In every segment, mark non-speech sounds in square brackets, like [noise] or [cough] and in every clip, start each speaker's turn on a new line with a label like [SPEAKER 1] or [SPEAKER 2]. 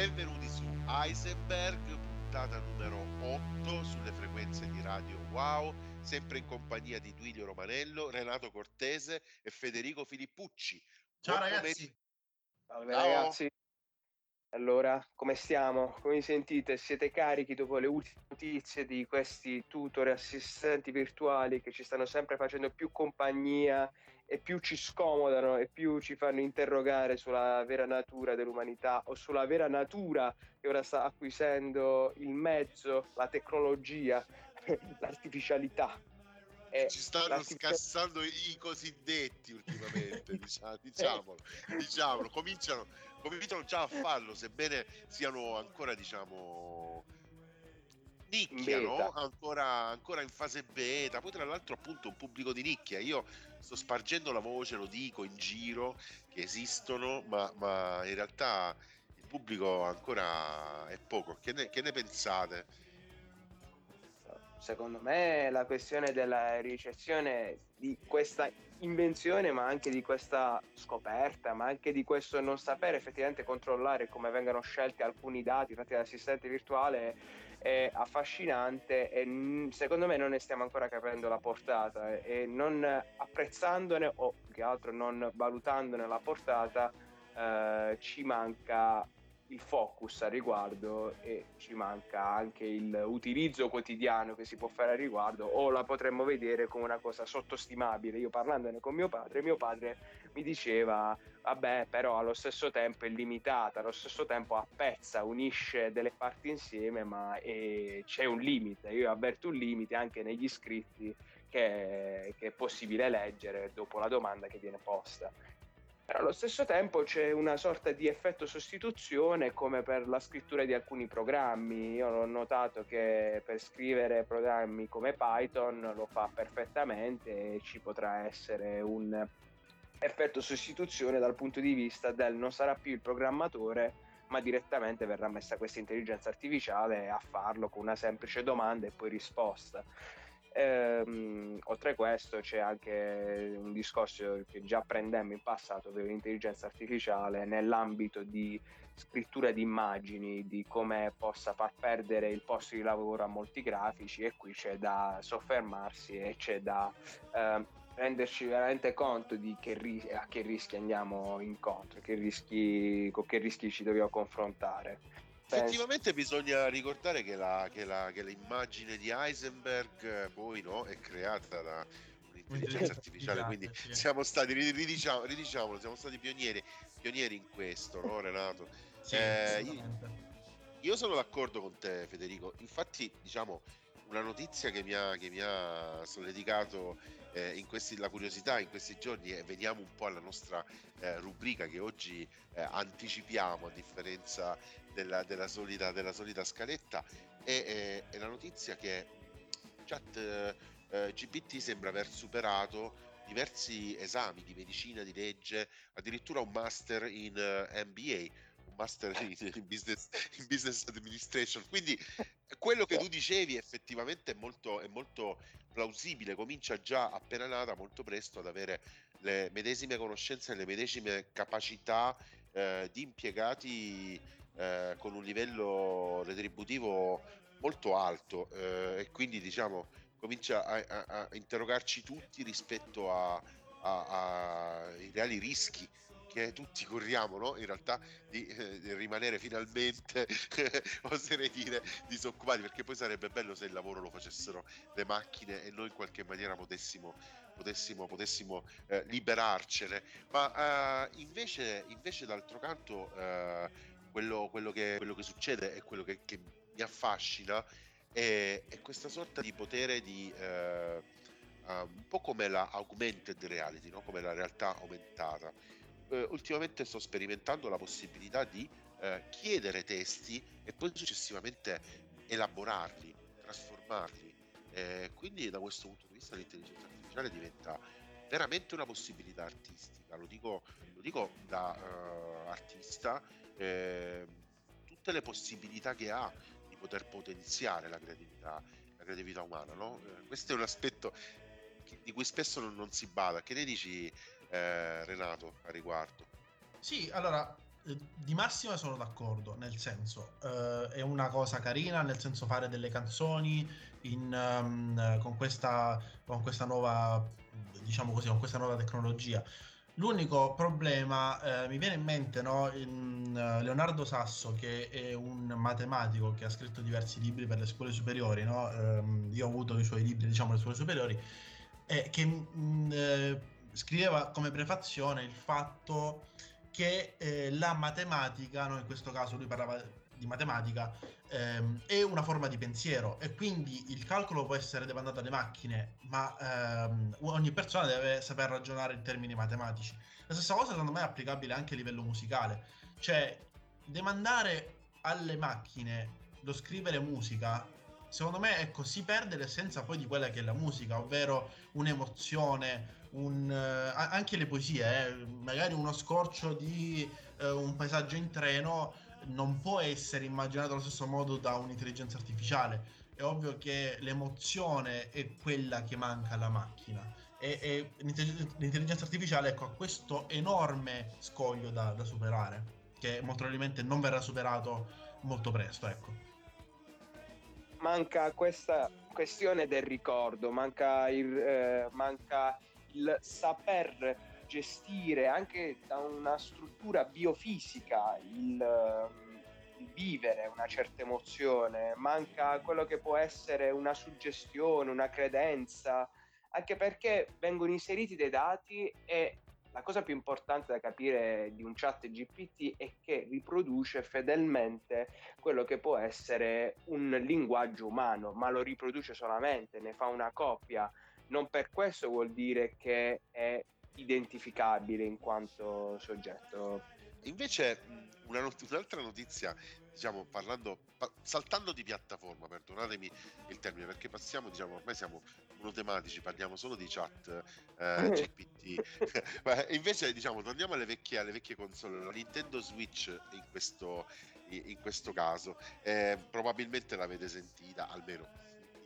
[SPEAKER 1] Benvenuti su Heisenberg, puntata numero 8 sulle frequenze di Radio Wow, sempre in compagnia di Duilio Romanello, Renato Cortese e Federico Filippucci.
[SPEAKER 2] Ciao Buon ragazzi.
[SPEAKER 3] Salve Ciao. ragazzi. Allora, come stiamo? Come vi sentite? Siete carichi dopo le ultime notizie di questi tutor e assistenti virtuali che ci stanno sempre facendo più compagnia e più ci scomodano e più ci fanno interrogare sulla vera natura dell'umanità o sulla vera natura che ora sta acquisendo il mezzo, la tecnologia, [laughs] l'artificialità.
[SPEAKER 1] Eh, ci stanno scassando i cosiddetti ultimamente, diciamo, [laughs] diciamolo, diciamolo. Cominciano, cominciano già a farlo, sebbene siano ancora, diciamo, nicchia, no? ancora, ancora, in fase beta. Poi, tra l'altro, appunto, un pubblico di nicchia. Io sto spargendo la voce, lo dico in giro che esistono, ma, ma in realtà il pubblico ancora è poco. Che ne, che ne pensate?
[SPEAKER 3] secondo me la questione della ricezione di questa invenzione, ma anche di questa scoperta, ma anche di questo non sapere effettivamente controllare come vengono scelti alcuni dati fatti dall'assistente virtuale è affascinante e secondo me non ne stiamo ancora capendo la portata e non apprezzandone o più che altro non valutandone la portata eh, ci manca il focus a riguardo e ci manca anche l'utilizzo quotidiano che si può fare a riguardo o la potremmo vedere come una cosa sottostimabile. Io parlandone con mio padre, mio padre mi diceva vabbè però allo stesso tempo è limitata, allo stesso tempo appezza, unisce delle parti insieme ma c'è un limite, io avverto un limite anche negli scritti che, che è possibile leggere dopo la domanda che viene posta però allo stesso tempo c'è una sorta di effetto sostituzione come per la scrittura di alcuni programmi. Io ho notato che per scrivere programmi come Python lo fa perfettamente e ci potrà essere un effetto sostituzione dal punto di vista del non sarà più il programmatore ma direttamente verrà messa questa intelligenza artificiale a farlo con una semplice domanda e poi risposta. Ehm, oltre a questo c'è anche un discorso che già prendemmo in passato per l'intelligenza artificiale nell'ambito di scrittura di immagini, di come possa far perdere il posto di lavoro a molti grafici e qui c'è da soffermarsi e c'è da eh, renderci veramente conto di che ris- a che rischi andiamo incontro, che rischi, con che rischi ci dobbiamo confrontare.
[SPEAKER 1] Effettivamente bisogna ricordare che, la, che, la, che l'immagine di Heisenberg eh, poi no, è creata da un'intelligenza artificiale, quindi siamo stati, ridiciamo, ridiciamolo, siamo stati pionieri, pionieri in questo, no Renato?
[SPEAKER 2] Sì, eh, io,
[SPEAKER 1] io sono d'accordo con te Federico, infatti diciamo una notizia che mi ha, che mi ha solleticato eh, in questi, la curiosità in questi giorni e veniamo un po' alla nostra eh, rubrica che oggi eh, anticipiamo a differenza della, della, solita, della solita, scaletta è, è, la notizia che chat eh, eh, GPT sembra aver superato diversi esami di medicina, di legge, addirittura un master in uh, eh, MBA un master in business, in business, administration. Quindi quello che tu dicevi effettivamente è molto, è molto plausibile, comincia già appena nata molto presto ad avere le medesime conoscenze e le medesime capacità eh, di impiegati eh, con un livello retributivo molto alto eh, e quindi diciamo comincia a, a, a interrogarci tutti rispetto ai reali rischi che tutti corriamo, no? in realtà di, eh, di rimanere finalmente, [laughs] oserei dire, disoccupati, perché poi sarebbe bello se il lavoro lo facessero le macchine e noi in qualche maniera potessimo, potessimo, potessimo eh, liberarcene. Ma eh, invece, invece, d'altro canto, eh, quello, quello, che, quello, che, succede e quello che, che, mi affascina è, è, questa sorta di potere di... Uh, un po' come la augmented reality, no? come la realtà aumentata eh, ultimamente sto sperimentando la possibilità di eh, chiedere testi e poi successivamente elaborarli, trasformarli. Eh, quindi da questo punto di vista l'intelligenza artificiale diventa veramente una possibilità artistica, lo dico, lo dico da uh, artista, eh, tutte le possibilità che ha di poter potenziare la creatività, la creatività umana. No? Eh, questo è un aspetto di cui spesso non, non si bada. Che ne dici eh, Renato a riguardo?
[SPEAKER 2] Sì, allora
[SPEAKER 4] eh, di massima sono d'accordo, nel senso uh, è una cosa carina, nel senso fare delle canzoni in, um, con, questa, con questa nuova, diciamo così, con questa nuova tecnologia. L'unico problema, eh, mi viene in mente no, in, uh, Leonardo Sasso, che è un matematico che ha scritto diversi libri per le scuole superiori, no? um, io ho avuto i suoi libri, diciamo, alle scuole superiori, eh, che mh, mm, eh, scriveva come prefazione il fatto che eh, la matematica, no, in questo caso lui parlava di matematica, ehm, è una forma di pensiero. E quindi il calcolo può essere demandato alle macchine, ma ehm, ogni persona deve saper ragionare in termini matematici. La stessa cosa secondo me è applicabile anche a livello musicale, cioè demandare alle macchine lo scrivere musica secondo me ecco, si perde l'essenza poi di quella che è la musica, ovvero un'emozione, un, uh, anche le poesie, eh, magari uno scorcio di uh, un paesaggio in treno non può essere immaginato allo stesso modo da un'intelligenza artificiale. È ovvio che l'emozione è quella che manca alla macchina. E, e l'intelligenza artificiale ecco, ha questo enorme scoglio da, da superare, che molto probabilmente non verrà superato molto presto. Ecco
[SPEAKER 3] manca questa questione del ricordo, manca il, eh, manca il saper gestire anche da una struttura biofisica il, il, vivere una certa emozione, manca quello che può essere una suggestione, una credenza, anche perché vengono inseriti dei dati e la cosa più importante da capire di un chat GPT è che riproduce fedelmente quello che può essere un linguaggio umano, ma lo riproduce solamente, ne fa una copia. Non per questo vuol dire che è identificabile in quanto soggetto.
[SPEAKER 1] Invece una not- un'altra notizia, diciamo, parlando, pa- saltando di piattaforma, perdonatemi il termine, perché passiamo, diciamo, ormai siamo monotematici, parliamo solo di chat eh, [laughs] GPT. [laughs] invece, diciamo, torniamo alle vecchie, alle vecchie console, la Nintendo Switch in questo, in questo caso, eh, probabilmente l'avete sentita, almeno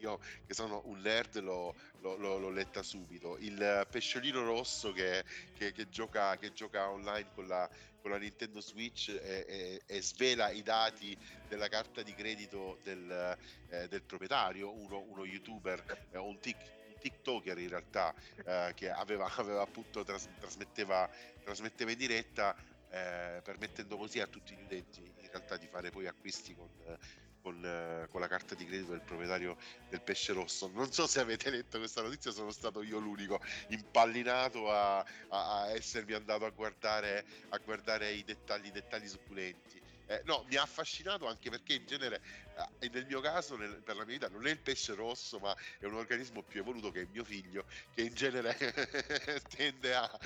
[SPEAKER 1] io che sono un nerd l'ho, l'ho, l'ho letta subito. Il pesciolino rosso che, che, che, gioca, che gioca online con la, con la Nintendo Switch e, e, e, svela i dati della carta di credito del, eh, del proprietario, uno, uno youtuber, eh, un, tic, TikToker in realtà, eh, che aveva, [laughs] aveva appunto tras, trasmetteva, trasmetteva in diretta eh, permettendo così a tutti gli utenti in realtà di fare poi acquisti con, eh, con, la carta di credito del proprietario del pesce rosso. Non so se avete letto questa notizia, sono stato io l'unico impallinato a, a, a essermi andato a guardare, a guardare i dettagli, i dettagli succulenti. Eh, no, mi ha affascinato anche perché in genere, eh, nel mio caso, nel, per la mia vita, non è il pesce rosso, ma è un organismo più evoluto che è mio figlio, che in genere [laughs] tende a,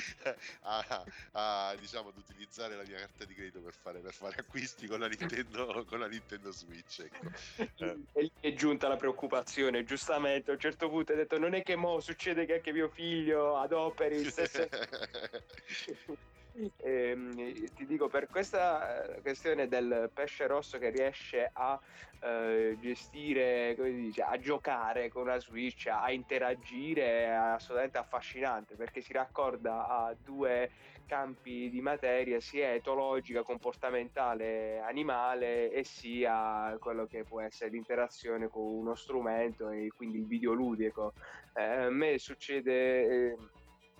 [SPEAKER 1] a, a, diciamo, ad utilizzare la mia carta di credito per fare, per fare acquisti con la Nintendo, con la Nintendo Switch. Ecco.
[SPEAKER 3] Eh. E è giunta la preoccupazione, giustamente. A un certo punto hai detto: Non è che mo succede che anche mio figlio adoperi il stesso. [laughs] E, ehm, ti dico, per questa eh, questione del pesce rosso che riesce a eh, gestire, come si dice, a giocare con la Switch, a interagire, è assolutamente affascinante perché si raccorda a due campi di materia sia etologica, comportamentale, animale e sia quello che può essere l'interazione con uno strumento e quindi il videoludico. Eh, a me succede... Eh,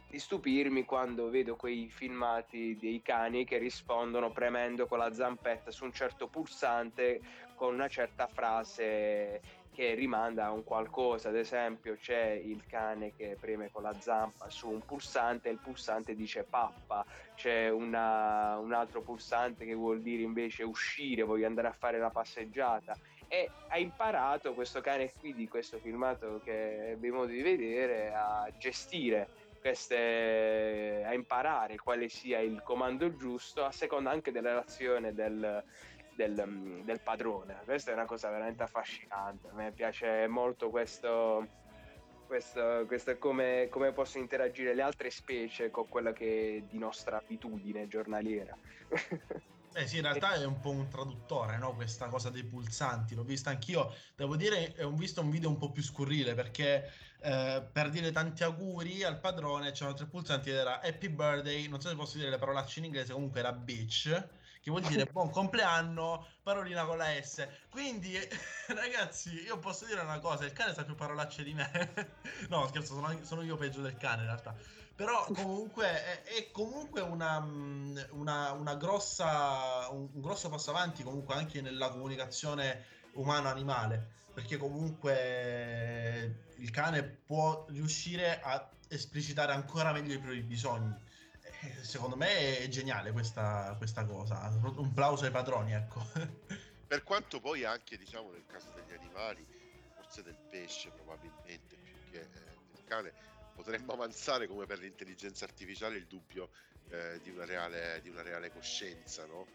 [SPEAKER 3] di stupirmi quando vedo quei filmati dei cani che rispondono premendo con la zampetta su un certo pulsante con una certa frase che rimanda a un qualcosa, ad esempio c'è il cane che preme con la zampa su un pulsante e il pulsante dice pappa, c'è una, un altro pulsante che vuol dire invece uscire, voglio andare a fare la passeggiata. E ha imparato questo cane qui di questo filmato che abbiamo modo di vedere a gestire queste, a imparare quale sia il comando giusto a seconda anche della reazione del, del, del, padrone. Questa è una cosa veramente affascinante. A me piace molto questo, questo, questo come, come possono interagire le altre specie con quella che è di nostra abitudine giornaliera. [laughs]
[SPEAKER 4] Eh sì, in realtà è un po' un traduttore, no? Questa cosa dei pulsanti. L'ho vista anch'io. Devo dire, ho visto un video un po' più scurrile perché eh, per dire tanti auguri al padrone c'erano tre pulsanti ed era Happy Birthday. Non so se posso dire le parolacce in inglese, comunque era bitch, che vuol dire buon compleanno, parolina con la S. Quindi, [laughs] ragazzi, io posso dire una cosa: il cane sa più parolacce di me. [laughs] no, scherzo, sono, sono, io peggio del cane in realtà. Però comunque è, è comunque una, mm, una, una grossa, un, un grosso passo avanti comunque anche nella comunicazione umano-animale perché comunque il cane può riuscire a esplicitare ancora meglio i propri bisogni. Eh, secondo me è geniale questa, questa cosa. Un plauso ai padroni, ecco. [laughs]
[SPEAKER 1] Per quanto poi anche, diciamo, nel caso degli animali, forse del pesce probabilmente più che eh, del cane, potremmo avanzare come per l'intelligenza artificiale il dubbio eh, di, una reale, di, una reale, coscienza, no?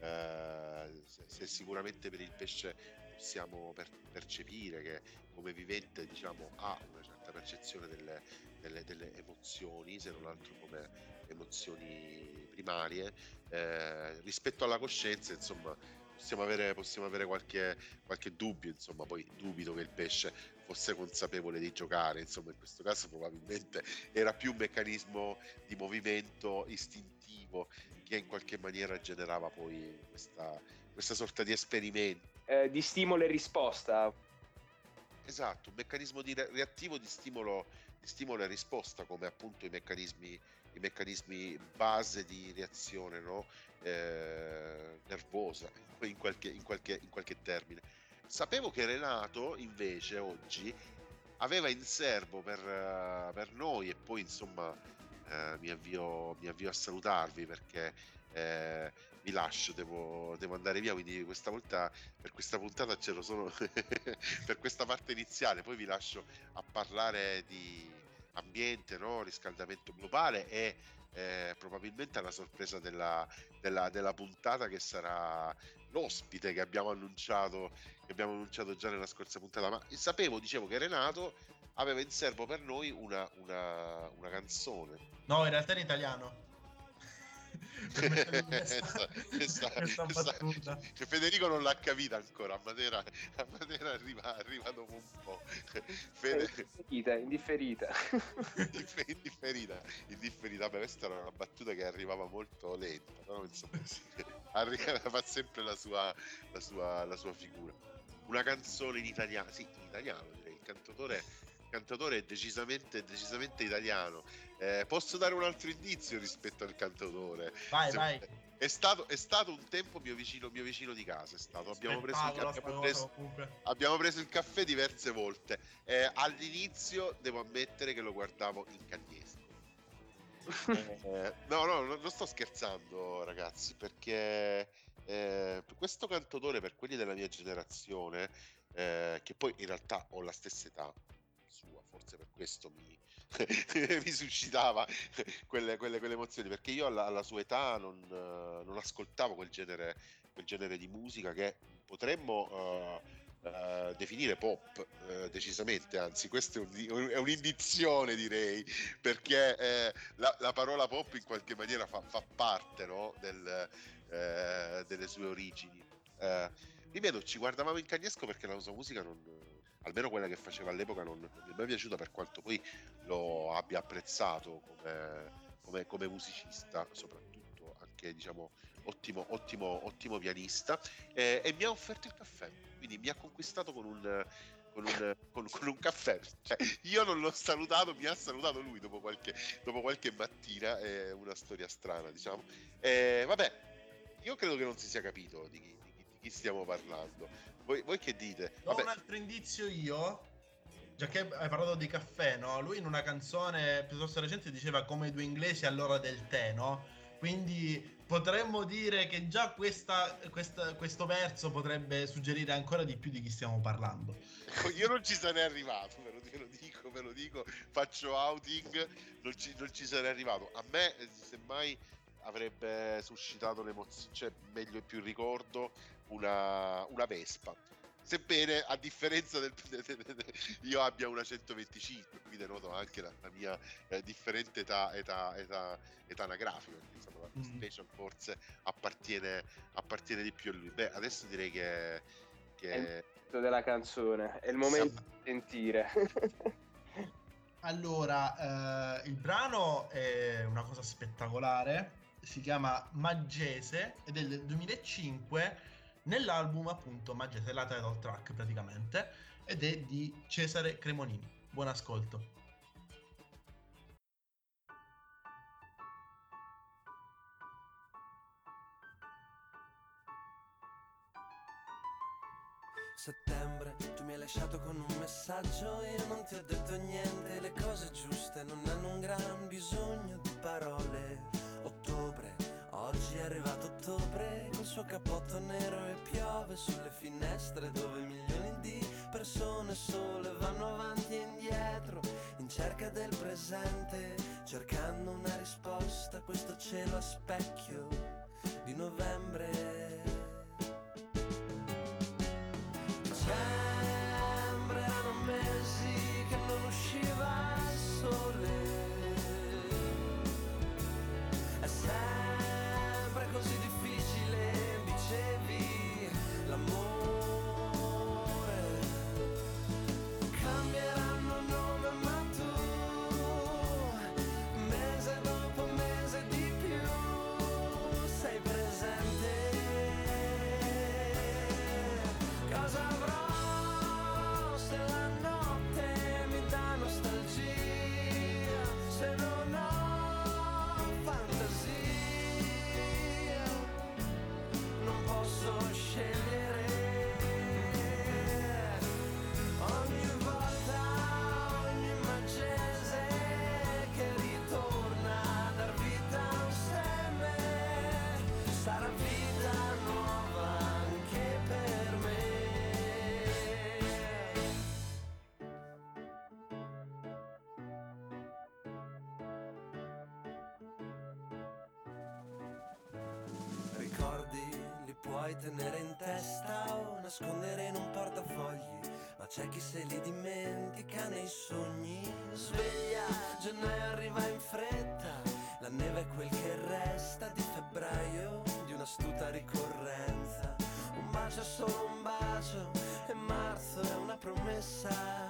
[SPEAKER 1] Eh, se, se, sicuramente per il pesce possiamo per, percepire che come vivente diciamo, ha una certa percezione delle, delle, delle emozioni, se non altro come emozioni primarie, eh, rispetto alla coscienza, insomma, possiamo avere, possiamo avere qualche, qualche, dubbio, insomma, poi dubito che il pesce fosse consapevole di giocare, insomma, in questo caso probabilmente era più un meccanismo di movimento istintivo che in qualche maniera generava poi questa, questa sorta di esperimento
[SPEAKER 3] eh, di stimolo e risposta.
[SPEAKER 1] Esatto, un meccanismo di reattivo di stimolo, di stimolo e risposta, come appunto i meccanismi, i meccanismi base di reazione no? eh, nervosa, in qualche, in, qualche, in qualche termine. Sapevo che Renato invece oggi aveva in serbo per, uh, per noi e poi insomma uh, mi, avvio, mi, avvio, a salutarvi perché eh, vi lascio, devo, devo, andare via, quindi questa volta per questa puntata c'ero solo [laughs] per questa parte iniziale, poi vi lascio a parlare di ambiente, no? riscaldamento globale e eh, probabilmente alla sorpresa della, della, della, puntata che sarà l'ospite che abbiamo annunciato che abbiamo annunciato già nella scorsa puntata ma sapevo dicevo che Renato aveva in serbo per noi una, una, una canzone
[SPEAKER 4] no in realtà in italiano
[SPEAKER 1] questa, questa, [laughs] questa, Federico non l'ha capita ancora a Matera, a Matera arriva, arriva, dopo un po'
[SPEAKER 3] Fede... indifferita indifferita. [laughs]
[SPEAKER 1] Indifferita indifferita. Vabbè, questa era una battuta che arrivava molto lenta però insomma arriva, fa sempre la sua, la, sua, la sua figura. Una canzone in italiano sì in italiano direi. Il cantatore cantatore è decisamente, decisamente italiano. Eh, posso dare un altro indizio rispetto al cantatore?
[SPEAKER 4] Vai, Se, vai.
[SPEAKER 1] È stato, è stato, un tempo mio vicino, mio vicino di casa. È stato. Abbiamo, preso il, abbiamo, preso, abbiamo preso, il, caffè diverse volte. Eh, all'inizio devo ammettere che lo guardavo in cagnesco. eh, [laughs] no, no, non sto scherzando, ragazzi, perché eh, questo cantatore, per quelli della mia generazione, eh, che poi in realtà ho la stessa età, sua, forse per questo mi, [laughs] mi suscitava quelle, quelle, quelle, emozioni, perché io alla, alla sua età non, non, ascoltavo quel genere, quel genere di musica che potremmo... Uh, Uh, definire pop uh, decisamente, anzi questa è, un, è, un'indizione direi, perché eh, la, la, parola pop in qualche maniera fa, fa parte no? Del, eh, delle sue origini. ripeto, ci guardavamo in cagnesco perché la sua musica non, almeno quella che faceva all'epoca non, non mi è mai piaciuta per quanto poi lo abbia apprezzato come, come, come musicista soprattutto anche diciamo ottimo, ottimo, ottimo pianista eh, e mi ha offerto il caffè quindi mi ha conquistato con un, con un, con, con un, caffè. Cioè, io non l'ho salutato, mi ha salutato lui dopo qualche, dopo qualche mattina. È una storia strana, diciamo. Eh, vabbè, io credo che non si sia capito di chi, di chi, di chi stiamo parlando. Voi, voi che dite?
[SPEAKER 4] Do un altro indizio io. Già che hai parlato di caffè, no? Lui in una canzone piuttosto recente diceva come due inglesi all'ora del tè, no? Quindi potremmo dire che già questa, questa, questo verso potrebbe suggerire ancora di più di chi stiamo parlando. [laughs]
[SPEAKER 1] Io non ci sarei arrivato, ve lo, ve lo dico, ve lo dico, faccio outing, non ci, non ci sarei arrivato. A me, semmai, avrebbe suscitato l'emozione, cioè meglio e più ricordo una, una Vespa. Sebbene a differenza del [laughs] io abbia una 125, qui denoto anche la, la mia eh, differente età, età, età, età anagrafica, insomma la mm. Station forse appartiene, appartiene di più a lui. Beh, adesso direi che, che...
[SPEAKER 3] è il della canzone, è il momento Siamo... di sentire. [laughs]
[SPEAKER 4] allora, eh, il brano è una cosa spettacolare si chiama Maggese ed è del 2005 nell'album appunto Maggese, la title track praticamente, ed è di Cesare Cremonini. Buon ascolto.
[SPEAKER 5] Settembre, tu mi hai lasciato con un messaggio Io non ti ho detto niente, le cose giuste non hanno un gran bisogno di parole Ottobre, oggi è arrivato ottobre Col suo cappotto nero e piove sulle finestre Dove milioni di persone sole vanno avanti e indietro In cerca del presente, cercando una risposta a questo cielo a specchio di novembre. Dicembre c'è chi se li dimentica nei sogni. Sveglia, gennaio arriva in fretta, la neve è quel che resta di febbraio, di un'astuta ricorrenza. Un bacio è solo un bacio e marzo è una promessa,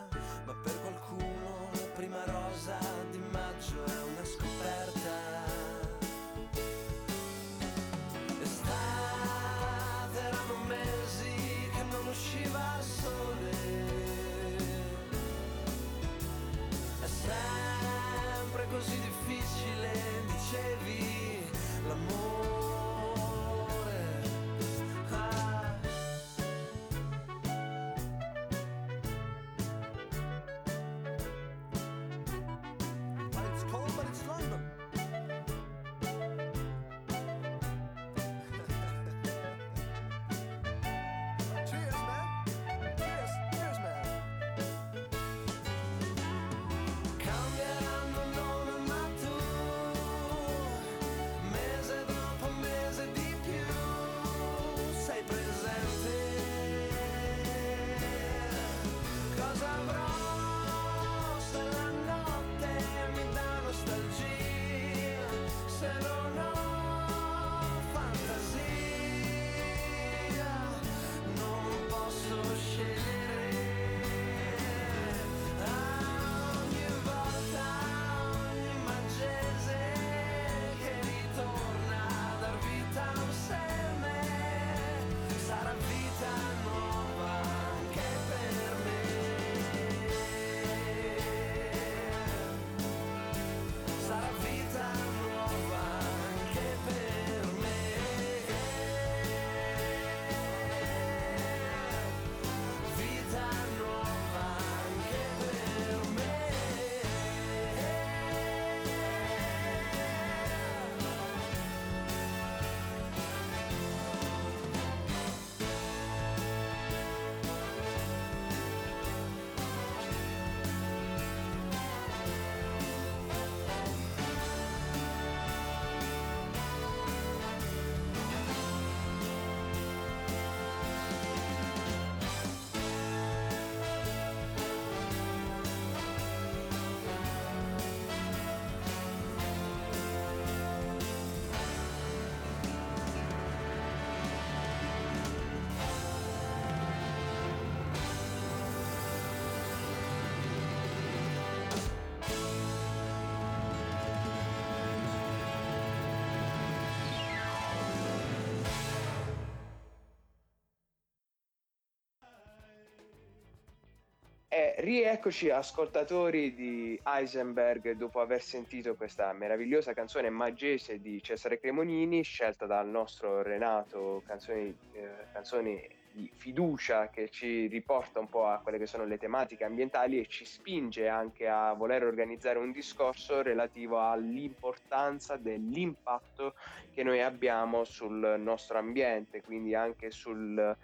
[SPEAKER 6] rieccoci ascoltatori di Heisenberg dopo aver sentito questa meravigliosa canzone maggese di Cesare Cremonini scelta dal nostro Renato, canzoni, eh, canzoni di fiducia che ci riporta un po' a quelle che sono le tematiche ambientali e ci spinge anche a voler organizzare un discorso relativo all'importanza dell'impatto che noi abbiamo sul nostro ambiente, quindi anche sul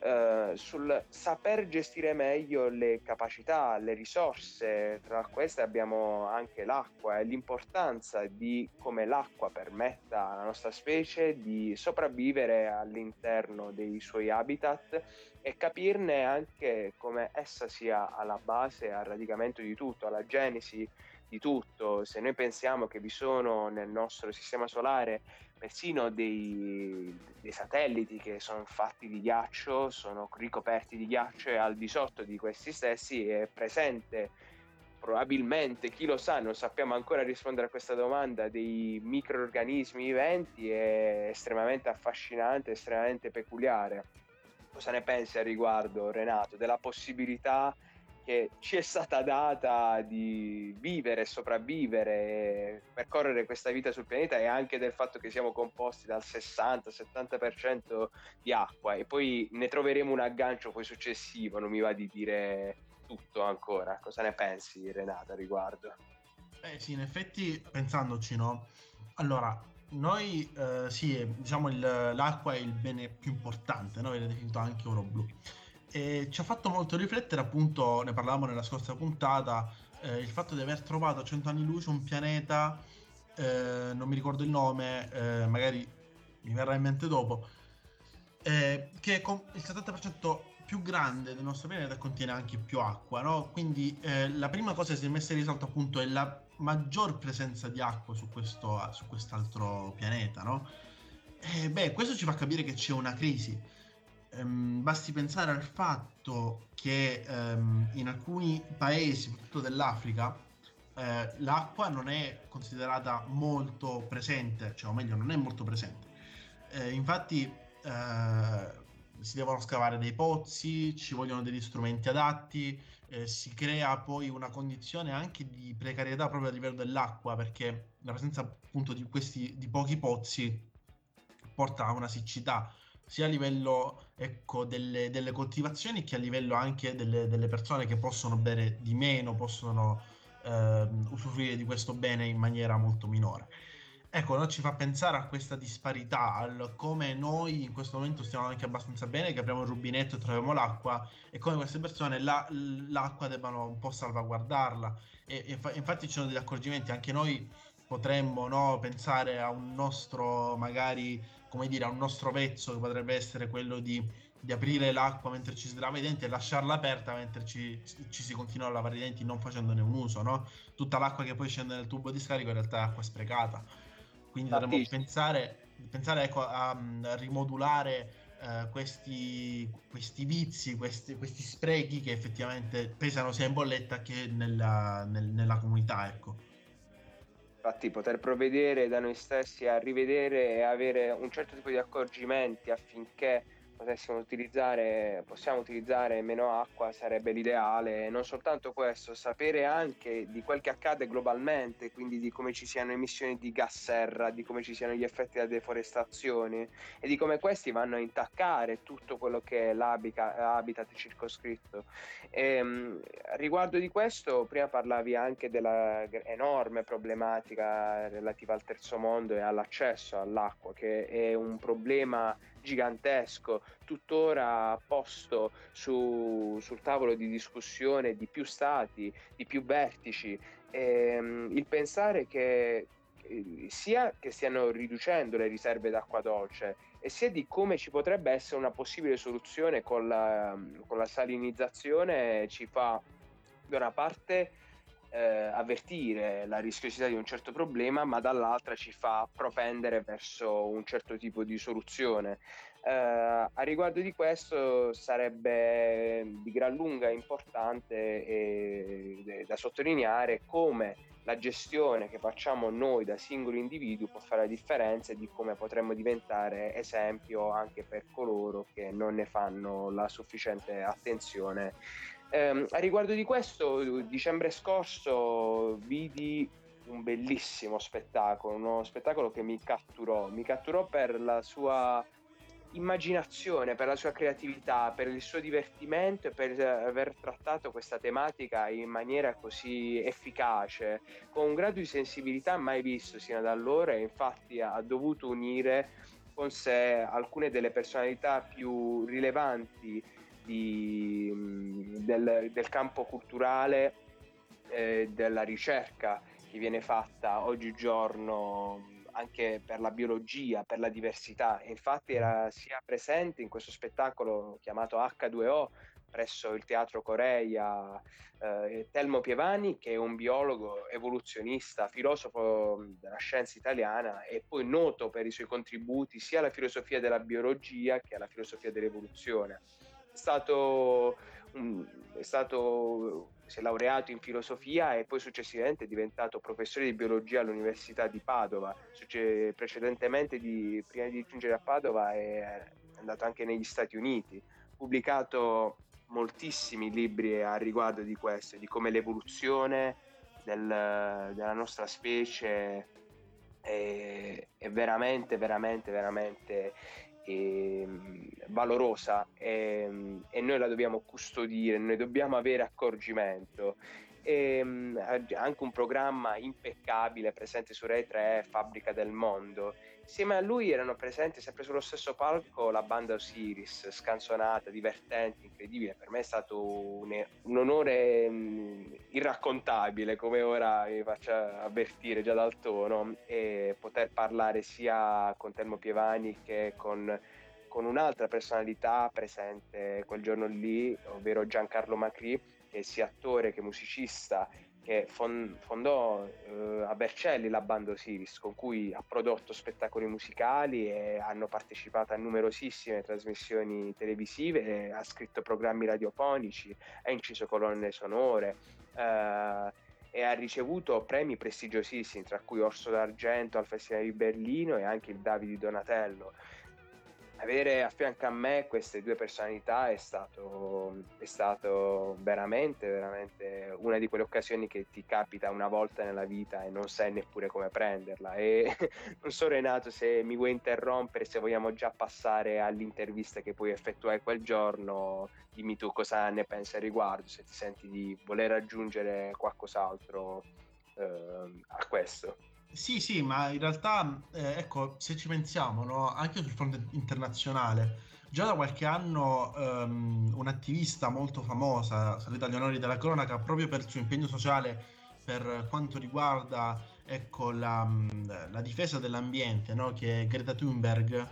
[SPEAKER 6] eh, sul saper gestire meglio le capacità, le risorse, tra queste abbiamo anche l'acqua e l'importanza di come l'acqua permetta alla nostra specie di sopravvivere all'interno dei suoi habitat e capirne anche come essa sia alla base, al radicamento di tutto, alla genesi di tutto. Se noi pensiamo che vi sono nel nostro sistema solare persino dei, dei, satelliti che sono fatti di ghiaccio, sono ricoperti di ghiaccio e al di sotto di questi stessi è presente probabilmente, chi lo sa, non sappiamo ancora rispondere a questa domanda, dei microorganismi viventi è estremamente affascinante, estremamente peculiare. Cosa ne pensi a riguardo Renato della possibilità che ci è stata data di vivere, sopravvivere, percorrere questa vita sul pianeta e anche del fatto che siamo composti dal 60-70% di acqua e poi ne troveremo un aggancio poi successivo, non mi va di dire tutto ancora. Cosa ne pensi Renata a riguardo?
[SPEAKER 4] Eh sì, in effetti pensandoci, no? Allora, noi eh, sì, diciamo il, l'acqua è il bene più importante, no? Viene definito anche oro blu e ci ha fatto molto riflettere, appunto, ne parlavamo nella scorsa puntata, eh, il fatto di aver trovato a 100 anni luce un pianeta, eh, non mi ricordo il nome, eh, magari mi verrà in mente dopo, eh, che è il 70% più grande del nostro pianeta contiene anche più acqua, no? Quindi eh, la prima cosa che si è messa in risalto appunto è la maggior presenza di acqua su, questo, su quest'altro pianeta, no? E beh, questo ci fa capire che c'è una crisi ehm, basti pensare al fatto che ehm, in alcuni paesi, soprattutto dell'Africa, eh, l'acqua non è considerata molto presente, cioè o meglio non è molto presente. Eh, infatti eh, si devono scavare dei pozzi, ci vogliono degli strumenti adatti, eh, si crea poi una condizione anche di precarietà proprio a livello dell'acqua perché la presenza appunto di questi di pochi pozzi porta a una siccità sia a livello ecco, delle, delle, coltivazioni che a livello anche delle, delle, persone che possono bere di meno, possono eh, usufruire di questo bene in maniera molto minore. Ecco, no, ci fa pensare a questa disparità, al come noi in questo momento stiamo anche abbastanza bene, che apriamo il rubinetto e troviamo l'acqua, e come queste persone la, l'acqua debbano un po' salvaguardarla. E, e infatti ci sono degli accorgimenti, anche noi potremmo no, pensare a un nostro magari come dire, a un nostro vezzo che potrebbe essere quello di, di aprire l'acqua mentre ci si lava i denti e lasciarla aperta mentre ci, ci, si continua a lavare i denti non facendone un uso, no? Tutta l'acqua che poi scende nel tubo di scarico in realtà è acqua sprecata. Quindi dovremmo pensare, pensare ecco, a, a, rimodulare uh, questi, questi, vizi, questi, questi, sprechi che effettivamente pesano sia in bolletta che nella, nel, nella comunità, ecco.
[SPEAKER 6] Infatti poter provvedere da noi stessi a rivedere e avere un certo tipo di accorgimenti affinché potessimo utilizzare, possiamo utilizzare meno acqua sarebbe l'ideale. Non soltanto questo, sapere anche di quel che accade globalmente, quindi di come ci siano emissioni di gas serra, di come ci siano gli effetti della deforestazione e di come questi vanno a intaccare tutto quello che è l'habitat circoscritto. E, ehm, riguardo di questo, prima parlavi anche della enorme problematica relativa al terzo mondo e all'accesso all'acqua, che è un problema gigantesco, tuttora posto su, sul tavolo di discussione di più stati, di più vertici. E, ehm, il pensare che sia che stiano riducendo le riserve d'acqua dolce e sia di come ci potrebbe essere una possibile soluzione con la, con la salinizzazione ci fa da una parte eh, avvertire la rischiosità di un certo problema, ma dall'altra ci fa propendere verso un certo tipo di soluzione. Eh, a riguardo di questo sarebbe di gran lunga importante e, da sottolineare come la gestione che facciamo noi da singoli individui può fare la differenza e di come potremmo diventare esempio anche per coloro che non ne fanno la sufficiente attenzione Eh, a riguardo di questo, dicembre scorso vidi un bellissimo spettacolo, uno spettacolo che mi catturò, mi catturò per la sua immaginazione, per la sua creatività, per il suo divertimento e per aver trattato questa tematica in maniera così efficace, con un grado di sensibilità mai visto sino ad allora e infatti ha dovuto unire con sé alcune delle personalità più rilevanti di, del, del, campo culturale, eh, della ricerca che viene fatta oggigiorno anche per la biologia, per la diversità. Infatti era sia presente in questo spettacolo chiamato H2O presso il Teatro Coreia eh, Telmo Pievani, che è un biologo evoluzionista, filosofo della scienza italiana e poi noto per i suoi contributi sia alla filosofia della biologia che alla filosofia dell'evoluzione. Stato, um, è stato si è laureato in filosofia e poi successivamente è diventato professore di biologia all'Università di Padova. Precedentemente, di, prima di giungere a Padova, è andato anche negli Stati Uniti. Pubblicato moltissimi libri a riguardo di questo, di come l'evoluzione del, della nostra specie è, è veramente, veramente, veramente e, valorosa e, e, noi la dobbiamo custodire, noi dobbiamo avere accorgimento. E, anche un programma impeccabile presente su Rai 3, Fabbrica del Mondo. Insieme a lui erano presenti sempre sullo stesso palco la banda Osiris, scanzonata, divertente, incredibile. Per me è stato un, un onore mh, irraccontabile, come ora mi faccio avvertire già dal tono, e poter parlare sia con Telmo Pievani che con, con un'altra personalità presente quel giorno lì, ovvero Giancarlo Macri, che sia attore che musicista che fondò eh, a Vercelli la banda Osiris, con cui ha prodotto spettacoli musicali e hanno partecipato a numerosissime trasmissioni televisive, ha scritto programmi radiofonici, ha inciso colonne sonore eh, e ha ricevuto premi prestigiosissimi, tra cui Orso d'Argento al Festival di Berlino e anche il Davide Donatello avere a fianco a me queste due personalità è stato, è stato veramente, veramente una di quelle occasioni che ti capita una volta nella vita e non sai neppure come prenderla. E [laughs] non so Renato se mi vuoi interrompere, se vogliamo già passare all'intervista che puoi effettuare quel giorno, dimmi tu cosa ne pensi al riguardo, se ti senti di voler aggiungere qualcos'altro eh, a questo.
[SPEAKER 4] Sì, sì, ma in realtà, eh, ecco, se ci pensiamo, no, anche sul fronte internazionale, già da qualche anno um, un'attivista molto famosa, salita agli onori della cronaca, proprio per il suo impegno sociale per quanto riguarda ecco, la, la difesa dell'ambiente, no, che è Greta Thunberg,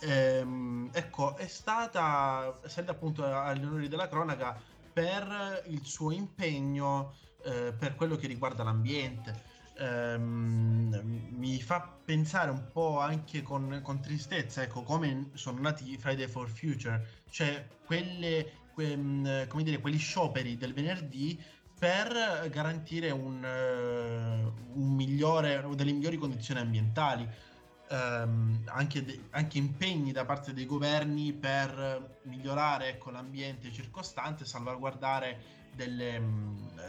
[SPEAKER 4] ehm, ecco, è stata salita appunto agli onori della cronaca per il suo impegno eh, per quello che riguarda l'ambiente ehm, mi fa pensare un po' anche con, con, tristezza, ecco, come sono nati Friday for Future, cioè quelle, que, come dire, quegli scioperi del venerdì per garantire un, uh, un migliore, delle migliori condizioni ambientali. Um, anche, de- anche, impegni da parte dei governi per migliorare ecco, l'ambiente circostante, salvaguardare delle,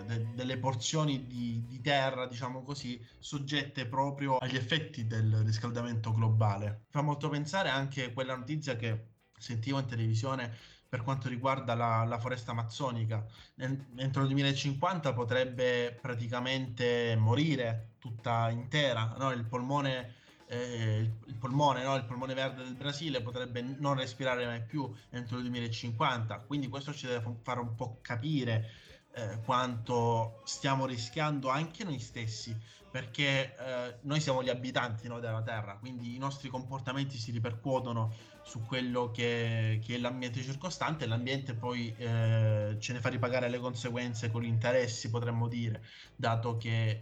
[SPEAKER 4] de, delle porzioni di, di, terra, diciamo così, soggette proprio agli effetti del riscaldamento globale. Fa molto pensare anche quella notizia che sentivo in televisione per quanto riguarda la, la foresta amazzonica. Entro il 2050 potrebbe praticamente morire tutta intera, no? il polmone eh, il polmone, no? il polmone verde del Brasile potrebbe non respirare mai più entro il 2050, quindi questo ci deve fare un po' capire eh, quanto stiamo rischiando anche noi stessi, perché eh, noi siamo gli abitanti no, della Terra, quindi i nostri comportamenti si ripercuotono su quello che, che è l'ambiente circostante e l'ambiente poi eh, ce ne fa ripagare le conseguenze con gli interessi, potremmo dire, dato che eh,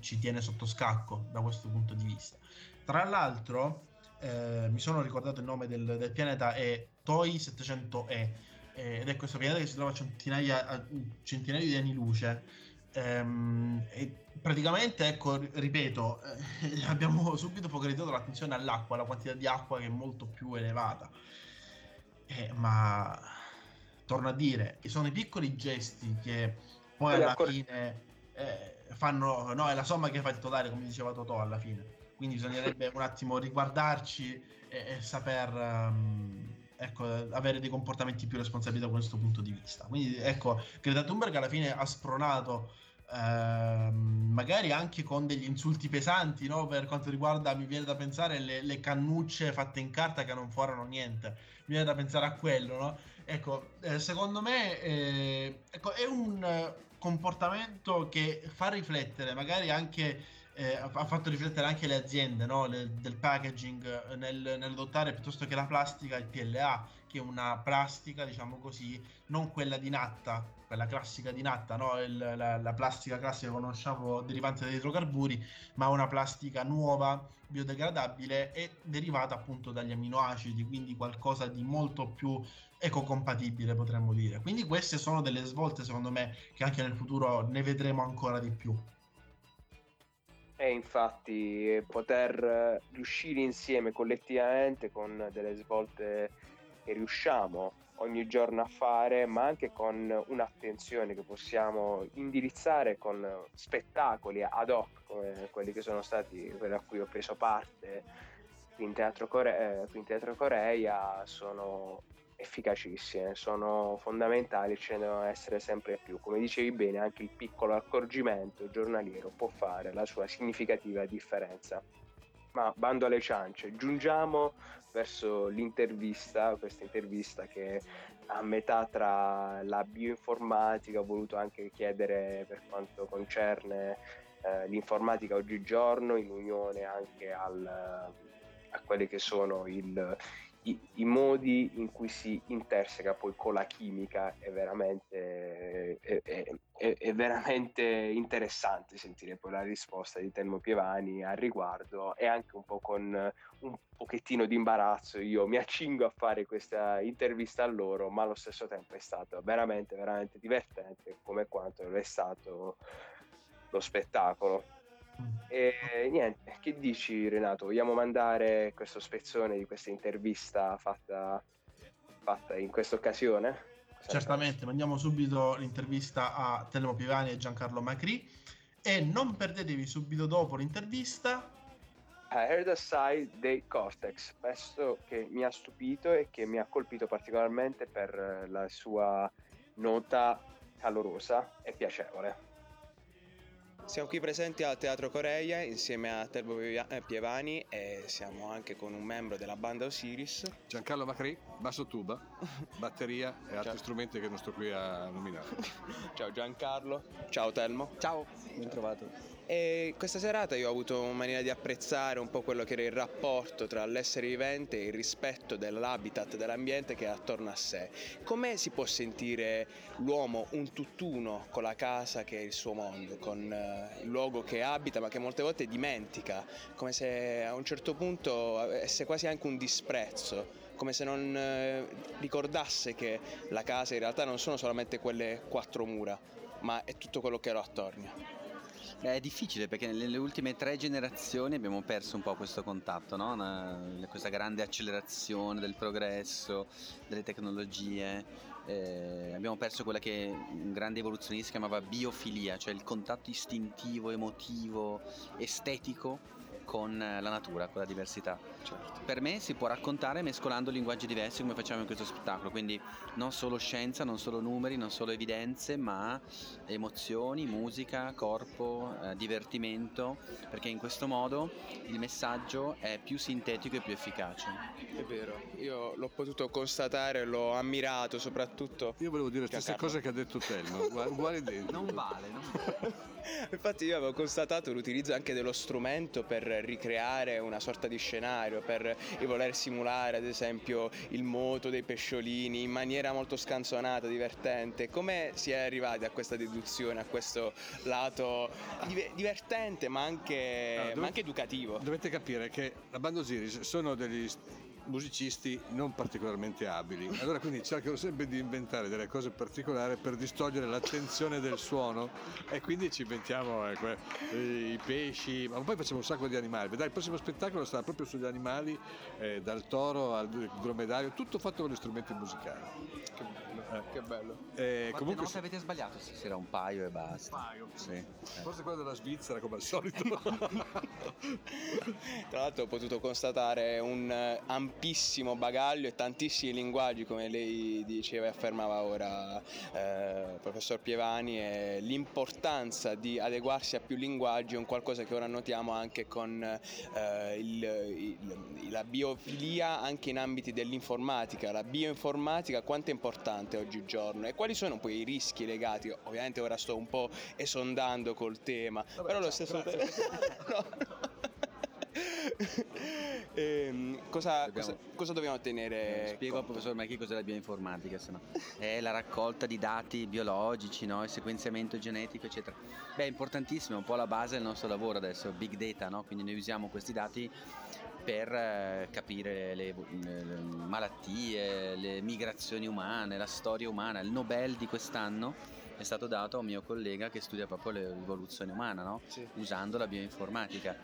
[SPEAKER 4] ci tiene sotto scacco da questo punto di vista. Tra l'altro, eh, mi sono ricordato il nome del, del pianeta, è Toi 700E, eh, ed è questo pianeta che si trova a centinaia, a centinaia di anni luce. Ehm, e praticamente, ecco, ripeto, eh, [laughs] abbiamo subito focalizzato l'attenzione all'acqua, la quantità di acqua che è molto più elevata. Eh, ma torno a dire, sono i piccoli gesti che poi alla fine eh, fanno, no, è la somma che fa il totale, come diceva Totò alla fine. Quindi bisognerebbe un attimo riguardarci e, e saper ehm, ecco, avere dei comportamenti più responsabili da questo punto di vista. Quindi ecco, Greta Thunberg alla fine ha spronato ehm, magari anche con degli insulti pesanti, no? Per quanto riguarda, mi viene da pensare, le, le cannucce fatte in carta che non fuorano niente. Mi viene da pensare a quello, no? Ecco, eh, secondo me eh, ecco, è un comportamento che fa riflettere, magari anche eh, ha fatto riflettere anche le aziende no? Le- del packaging eh, nel, nell'adottare piuttosto che la plastica il PLA, che è una plastica, diciamo così, non quella di natta, quella classica di natta, no? Il- la, la plastica classica che conosciamo derivante dai idrocarburi, ma una plastica nuova, biodegradabile e derivata appunto dagli aminoacidi, quindi qualcosa di molto più ecocompatibile potremmo dire. Quindi queste sono delle svolte secondo me che anche nel futuro ne vedremo ancora di più.
[SPEAKER 6] E infatti poter eh, riuscire insieme collettivamente con delle svolte che riusciamo ogni giorno a fare, ma anche con un'attenzione che possiamo indirizzare con spettacoli ad hoc come quelli che sono stati quelli a cui ho preso parte in Teatro, Core- eh, in Teatro Coreia sono efficacissime, sono fondamentali, ce ne devono essere sempre più. Come dicevi bene, anche il piccolo accorgimento giornaliero può fare la sua significativa differenza. Ma bando alle ciance, giungiamo verso l'intervista, questa intervista che a metà tra la bioinformatica, ho voluto anche chiedere per quanto concerne eh, l'informatica oggigiorno, in unione anche al, a quelli che sono il, i, i modi in cui si interseca poi con la chimica è veramente, è, è- è- veramente interessante sentire poi la risposta di Telmo Pievani al riguardo e anche un po' con un pochettino di imbarazzo io mi accingo a fare questa intervista a loro ma allo stesso tempo è stato veramente veramente divertente come quanto lo è stato lo spettacolo e niente, che dici Renato? Vogliamo mandare questo spezzone di questa intervista fatta, fatta in questa occasione?
[SPEAKER 4] Certamente, mandiamo subito l'intervista a Telmo Pivani e Giancarlo Macri e non perdetevi subito dopo l'intervista
[SPEAKER 6] I heard a sigh dei Cortex, pezzo che mi ha stupito e che mi ha colpito particolarmente per la sua nota calorosa e piacevole.
[SPEAKER 3] Siamo qui presenti al Teatro Coreia insieme a Telmo Pia- eh, Pievani e siamo anche con un membro della banda Osiris.
[SPEAKER 7] Giancarlo Macri, basso tuba, [laughs] batteria e altri
[SPEAKER 3] Ciao.
[SPEAKER 7] strumenti che non sto qui a nominare.
[SPEAKER 3] Ciao Giancarlo. Ciao Telmo.
[SPEAKER 8] Ciao, ben trovato.
[SPEAKER 3] E questa serata io ho avuto maniera di apprezzare un po' quello che era il rapporto tra l'essere vivente e il rispetto dell'habitat, dell'ambiente che è attorno a sé. Come si può sentire l'uomo un tutt'uno con la casa che è il suo mondo, con eh, il luogo che abita ma che molte volte dimentica, come se a un certo punto avesse quasi anche un disprezzo, come se non eh, ricordasse che la casa in realtà non sono solamente quelle quattro mura, ma è tutto quello che era attorno.
[SPEAKER 8] È difficile perché nelle ultime tre generazioni abbiamo perso un po' questo contatto, no? Una- questa grande accelerazione del progresso, delle tecnologie. eh, abbiamo perso quella che un grande evoluzionista chiamava biofilia, cioè il contatto istintivo, emotivo, estetico con eh, la natura, con la diversità. Per me si può raccontare mescolando linguaggi diversi come facciamo in questo spettacolo, quindi non solo scienza, non solo numeri, non solo evidenze, ma emozioni, musica, corpo, eh, divertimento, perché in questo modo il messaggio è più sintetico e più efficace.
[SPEAKER 3] È vero, io l'ho potuto constatare, l'ho ammirato soprattutto.
[SPEAKER 7] Io volevo dire la stessa cosa che ha detto Telmo, ugua- uguale dentro.
[SPEAKER 8] Non vale, non vale. [laughs]
[SPEAKER 3] Infatti io avevo constatato l'utilizzo anche dello strumento per ricreare una sorta di scenario, per voler simulare ad esempio il moto dei pesciolini in maniera molto scanzonata, divertente. Come si è arrivati a questa deduzione, a questo lato dive- divertente ma anche,
[SPEAKER 7] Allora, dove-
[SPEAKER 3] ma anche educativo?
[SPEAKER 7] Dovete capire che la banda Osiris sono degli musicisti non particolarmente abili. Allora quindi cercano sempre di inventare delle cose particolari per distogliere l'attenzione del suono e quindi ci inventiamo eh, que- i pesci, ma poi facciamo un sacco di animali. Dai, il prossimo spettacolo sarà proprio sugli animali, eh, dal toro al dromedario, tutto fatto con gli strumenti musicali.
[SPEAKER 3] Eh, che bello.
[SPEAKER 7] Eh,
[SPEAKER 8] Quante
[SPEAKER 7] comunque sì.
[SPEAKER 8] avete sbagliato stasera? Un paio e basta.
[SPEAKER 7] Un paio.
[SPEAKER 8] Sì. eh.
[SPEAKER 7] Forse quello della Svizzera come al solito. [laughs]
[SPEAKER 3] Tra l'altro ho potuto constatare un eh, ampissimo bagaglio e tantissimi linguaggi, come lei diceva e affermava ora eh, professor Pievani, e l'importanza di adeguarsi a più linguaggi è un qualcosa che ora notiamo anche con eh, il- il- la biofilia anche in ambiti dell'informatica. La bioinformatica quanto è importante oggigiorno e quali sono poi i rischi legati? Ovviamente ora sto un po' esondando col tema, però allo stesso tempo... [laughs] [laughs] Ehm, cosa,
[SPEAKER 8] Dobbiamo-
[SPEAKER 3] cosa, cosa dobbiamo tenere?
[SPEAKER 8] Spiego al professor Macchi cos'è la bioinformatica, se no. È la raccolta di dati biologici, no? il sequenziamento genetico, eccetera. Beh, è importantissimo, è un po' la base del nostro lavoro adesso, big data, no? Quindi noi usiamo questi dati per eh, capire le, le malattie, le migrazioni umane, la storia umana. Il Nobel di quest'anno è stato dato a un mio collega che studia proprio l'evoluzione umana, no?
[SPEAKER 3] Sì.
[SPEAKER 8] usando la bioinformatica.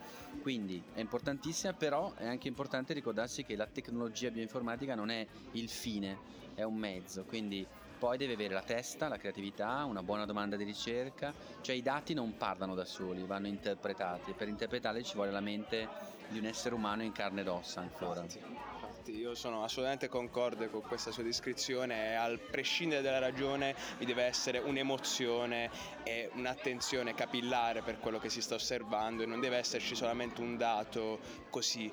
[SPEAKER 8] Quindi è importantissima, però è anche importante ricordarsi che la tecnologia bioinformatica non è il fine, è un mezzo, quindi poi deve avere la testa, la creatività, una buona domanda di ricerca, cioè i dati non parlano da soli, vanno interpretati e per interpretarli ci vuole la mente di un essere umano in carne ed ossa ancora.
[SPEAKER 3] Infatti, infatti io sono assolutamente concorde con questa sua descrizione al prescindere dalla ragione vi deve essere un'emozione e un'attenzione capillare per quello che si sta osservando e non deve esserci solamente un dato così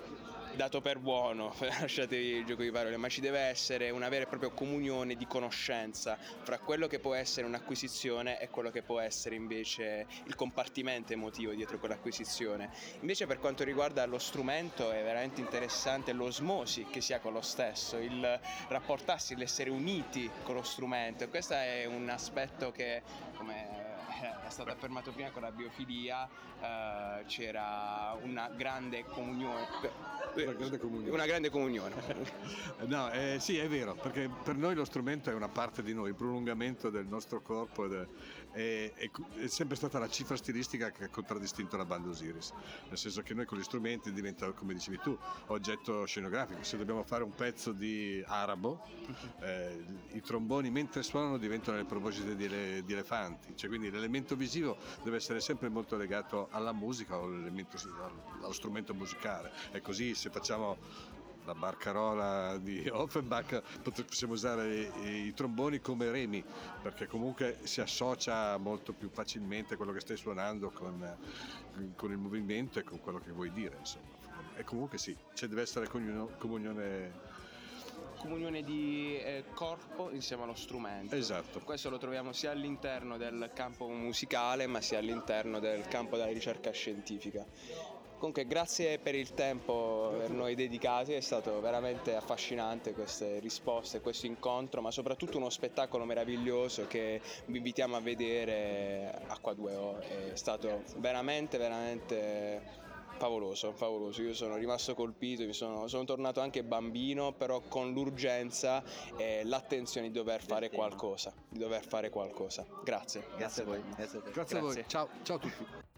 [SPEAKER 3] dato per buono, [laughs] lasciatevi il gioco di parole, ma ci deve essere una vera e propria comunione di conoscenza fra quello che può essere un'acquisizione e quello che può essere invece il compartimento emotivo dietro quell'acquisizione. Invece per quanto riguarda lo strumento è veramente interessante l'osmosi che si ha con lo stesso, il rapportarsi, l'essere uniti con lo strumento questo è un aspetto che come è stato affermato prima con la biofilia eh, c'era una grande comunione
[SPEAKER 7] Una grande comunione.
[SPEAKER 3] una grande comunione [laughs]
[SPEAKER 7] No, eh, sì, è vero, perché per noi lo strumento è una parte di noi, il prolungamento del nostro corpo ed è, è- è- sempre stata la cifra stilistica che ha contraddistinto la banda Osiris, nel senso che noi con gli strumenti diventa, come dicevi tu, oggetto scenografico. Se dobbiamo fare un pezzo di arabo, [laughs] eh, i tromboni mentre suonano diventano le proboscite di, ele- di elefanti, cioè, quindi l'elemento visivo deve essere sempre molto legato alla musica o allo strumento musicale. E così se facciamo la barcarola di [laughs] Offenbach possiamo usare i, i tromboni come remi perché comunque si associa molto più facilmente quello che stai suonando con, con il movimento e con quello che vuoi dire insomma e comunque sì ci deve essere comunio- comunione
[SPEAKER 3] comunione di eh, corpo insieme allo strumento.
[SPEAKER 7] esatto
[SPEAKER 3] Questo lo troviamo sia all'interno del campo musicale ma sia all'interno del campo della ricerca scientifica. Comunque grazie per il tempo per noi dedicati, è stato veramente affascinante queste risposte, questo incontro, ma soprattutto uno spettacolo meraviglioso che vi invitiamo a vedere a qua 2O. È stato veramente, veramente favoloso, favoloso. Io sono rimasto colpito, mi sono, sono tornato anche bambino, però con l'urgenza e l'attenzione di dover fare qualcosa, di dover fare qualcosa. Grazie.
[SPEAKER 8] Grazie a voi. Grazie a
[SPEAKER 7] grazie, a voi
[SPEAKER 3] Grazie.
[SPEAKER 7] ciao ciao a tutti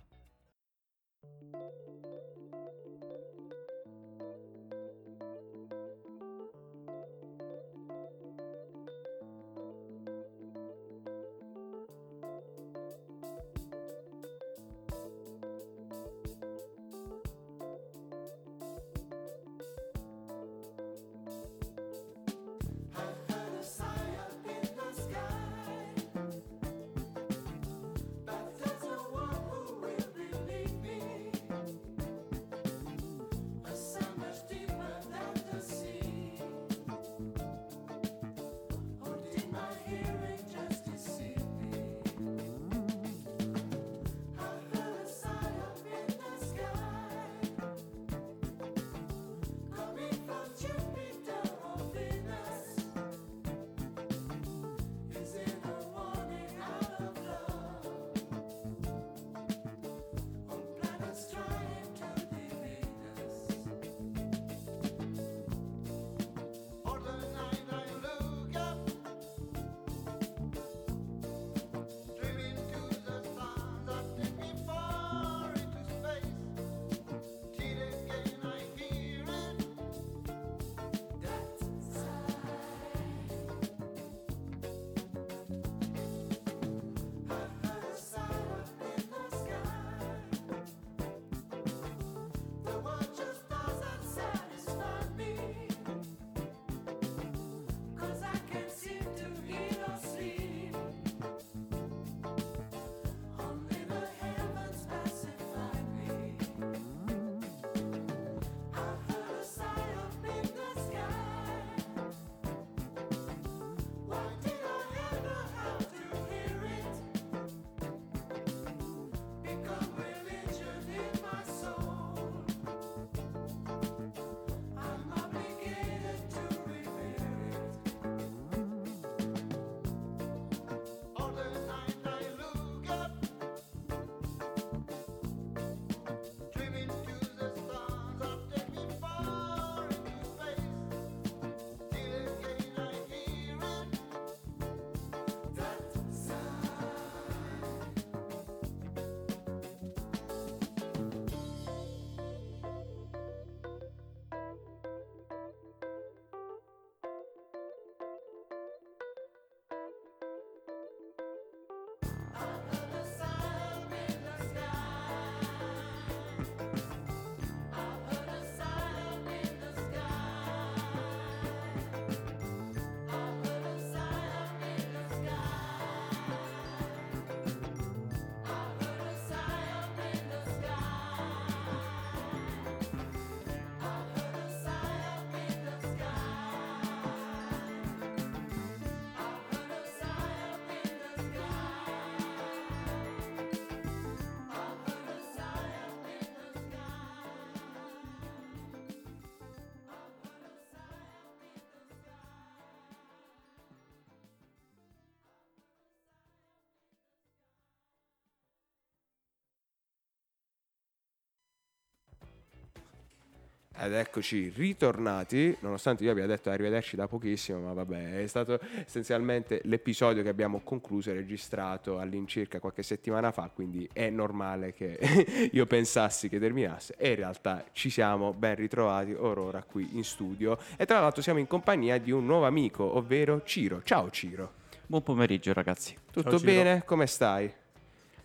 [SPEAKER 6] Ed eccoci ritornati, nonostante io abbia detto arrivederci da pochissimo, ma vabbè, è stato essenzialmente l'episodio che abbiamo concluso e registrato all'incirca qualche settimana fa, quindi è normale che [laughs] io pensassi che terminasse e in realtà ci siamo ben ritrovati ora qui in studio e tra l'altro siamo in compagnia di un nuovo amico, ovvero Ciro. Ciao Ciro.
[SPEAKER 9] Buon pomeriggio ragazzi.
[SPEAKER 6] Tutto bene? Come stai?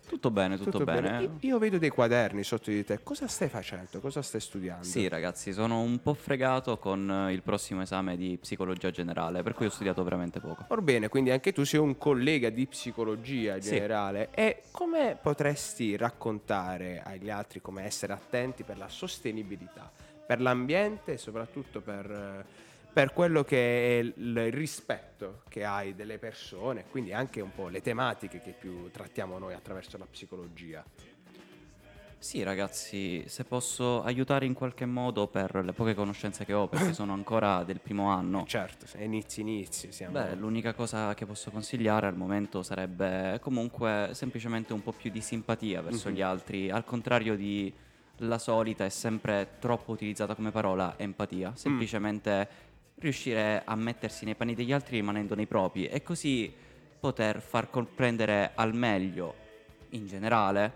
[SPEAKER 9] Tutto bene, tutto, bene.
[SPEAKER 6] Io, io vedo dei quaderni sotto di te. Cosa stai facendo? Cosa stai studiando?
[SPEAKER 9] Sì, ragazzi, sono un po' fregato con eh, il prossimo esame di psicologia generale, per cui ho studiato veramente poco.
[SPEAKER 6] Orbene, quindi anche tu sei un collega di psicologia
[SPEAKER 9] Sì.
[SPEAKER 6] generale. E come potresti raccontare agli altri come essere attenti per la sostenibilità, per l'ambiente e soprattutto per, eh, per quello che è il rispetto che hai delle persone, quindi anche un po' le tematiche che più trattiamo noi attraverso la psicologia?
[SPEAKER 9] Sì, ragazzi, se posso aiutare in qualche modo per le poche conoscenze che ho, perché [laughs] sono ancora del primo anno.
[SPEAKER 6] Certo, inizi inizi. Siamo...
[SPEAKER 9] Beh, l'unica cosa che posso consigliare al momento sarebbe comunque semplicemente un po' più di simpatia verso
[SPEAKER 6] Mhm.
[SPEAKER 9] gli altri, al contrario di la solita e sempre troppo utilizzata come parola empatia, semplicemente riuscire a mettersi nei panni degli altri rimanendo nei propri e così poter far comprendere al meglio in generale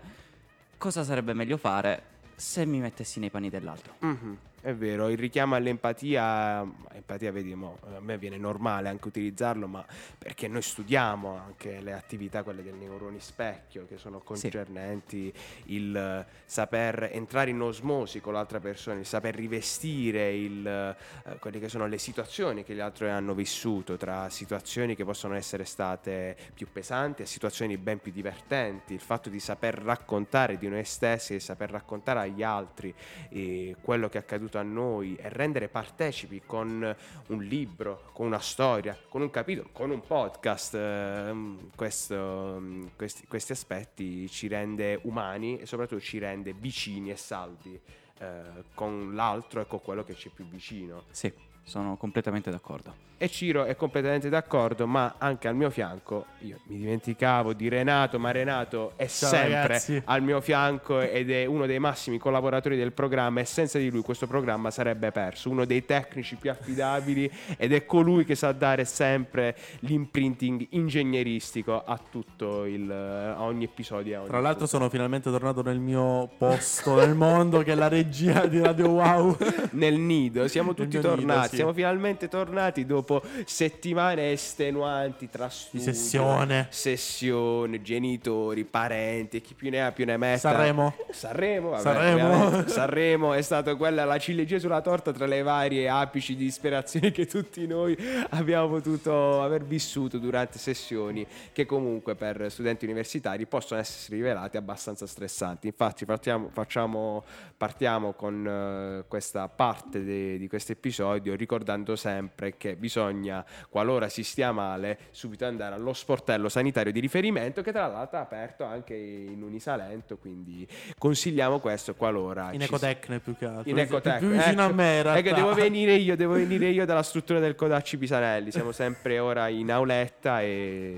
[SPEAKER 9] cosa sarebbe meglio fare se mi mettessi nei panni dell'altro.
[SPEAKER 6] Mhm, È vero, il richiamo all'empatia, empatia vedi, mo, a me viene normale anche utilizzarlo, ma perché noi studiamo anche le attività, quelle del neuroni specchio, che sono concernenti il eh, saper entrare in osmosi con l'altra persona, il saper rivestire il, eh, quelle che sono le situazioni che gli altri hanno vissuto, tra situazioni che possono essere state più pesanti e situazioni ben più divertenti, il fatto di saper raccontare di noi stessi e saper raccontare agli altri eh, quello che è accaduto a noi e rendere partecipi con un libro, con una storia, con un capitolo, con un podcast, ehm, questo, mm, questi, questi aspetti ci rende umani e soprattutto ci rende vicini e saldi eh, con l'altro e con quello che c'è più vicino.
[SPEAKER 9] Sì, sono completamente d'accordo.
[SPEAKER 6] E Ciro è completamente d'accordo, ma anche al mio fianco, io mi dimenticavo di Renato, ma Renato è
[SPEAKER 2] Ciao,
[SPEAKER 6] sempre
[SPEAKER 2] ragazzi.
[SPEAKER 6] al mio fianco ed è uno dei massimi collaboratori del programma e senza di lui questo programma sarebbe perso, uno dei tecnici più affidabili ed è colui che sa dare sempre l'imprinting ingegneristico a tutto il, a ogni episodio. a ogni
[SPEAKER 2] Tra l'altro
[SPEAKER 6] puntata.
[SPEAKER 2] sono finalmente tornato nel mio posto nel mondo che è la regia di Radio Wow.
[SPEAKER 6] nel nido. Siamo tutti tornati. Siamo finalmente tornati dopo settimane estenuanti tra studio,
[SPEAKER 2] sessione.
[SPEAKER 6] sessione, genitori, parenti e chi più ne ha più ne metta.
[SPEAKER 2] Sanremo.
[SPEAKER 6] Sanremo, vabbè,
[SPEAKER 2] Sanremo. [laughs]
[SPEAKER 6] Sanremo è stata quella la ciliegina sulla torta tra le varie apici di disperazione che tutti noi abbiamo potuto aver vissuto durante sessioni che comunque per studenti universitari possono essere rivelate abbastanza stressanti. Infatti partiamo, facciamo, partiamo con eh, questa parte de- di questo episodio ricordando sempre che bisogna, qualora si stia male, subito andare allo sportello sanitario di riferimento che tra l'altro è aperto anche in Unisalento, quindi consigliamo questo qualora
[SPEAKER 2] In Ecotecne più che altro.
[SPEAKER 6] in Ecotec.
[SPEAKER 2] Più vicino
[SPEAKER 6] Ecco,
[SPEAKER 2] a me in
[SPEAKER 6] È che
[SPEAKER 2] realtà.
[SPEAKER 6] devo venire io, devo venire io dalla struttura del Codacci Pisanelli. Siamo sempre ora in auletta e.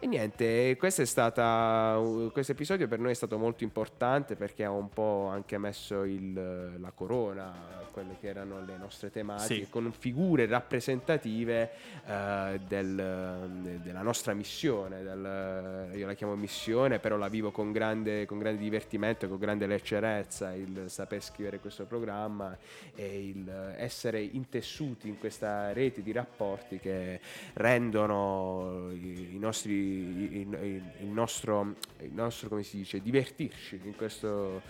[SPEAKER 6] E niente, questo è stata. Questo episodio per noi è stato molto importante perché ha un po' anche messo il- la corona a quelle che erano le nostre tematiche,
[SPEAKER 2] Sì.
[SPEAKER 6] con figure rappresentative eh, del- della nostra missione. del- io la chiamo missione, però la vivo con grande, con grande divertimento e con grande leggerezza il saper scrivere questo programma e il essere intessuti in questa rete di rapporti che rendono i, i nostri, i- i- il, nostro, il nostro, come si dice, divertirci in questo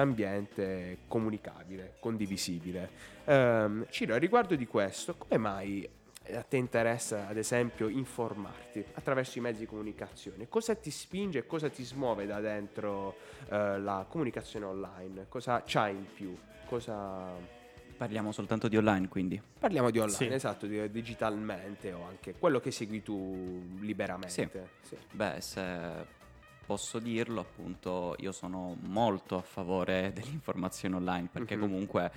[SPEAKER 6] ambiente comunicabile, condivisibile. Ehm, Ciro, a riguardo di questo, come mai a te interessa, ad esempio, informarti attraverso i mezzi di comunicazione? Cosa ti spinge e cosa ti smuove da dentro eh, la comunicazione online? Cosa c'ha in più? Cosa...
[SPEAKER 9] Parliamo soltanto di online, quindi.
[SPEAKER 6] Parliamo di online,
[SPEAKER 2] Sì.
[SPEAKER 6] esatto, di- digitalmente o anche quello che segui tu liberamente.
[SPEAKER 9] Sì.
[SPEAKER 6] Sì.
[SPEAKER 9] Beh, se posso dirlo, appunto, io sono molto a favore [laughs] dell'informazione online perché
[SPEAKER 6] Mhm.
[SPEAKER 9] comunque,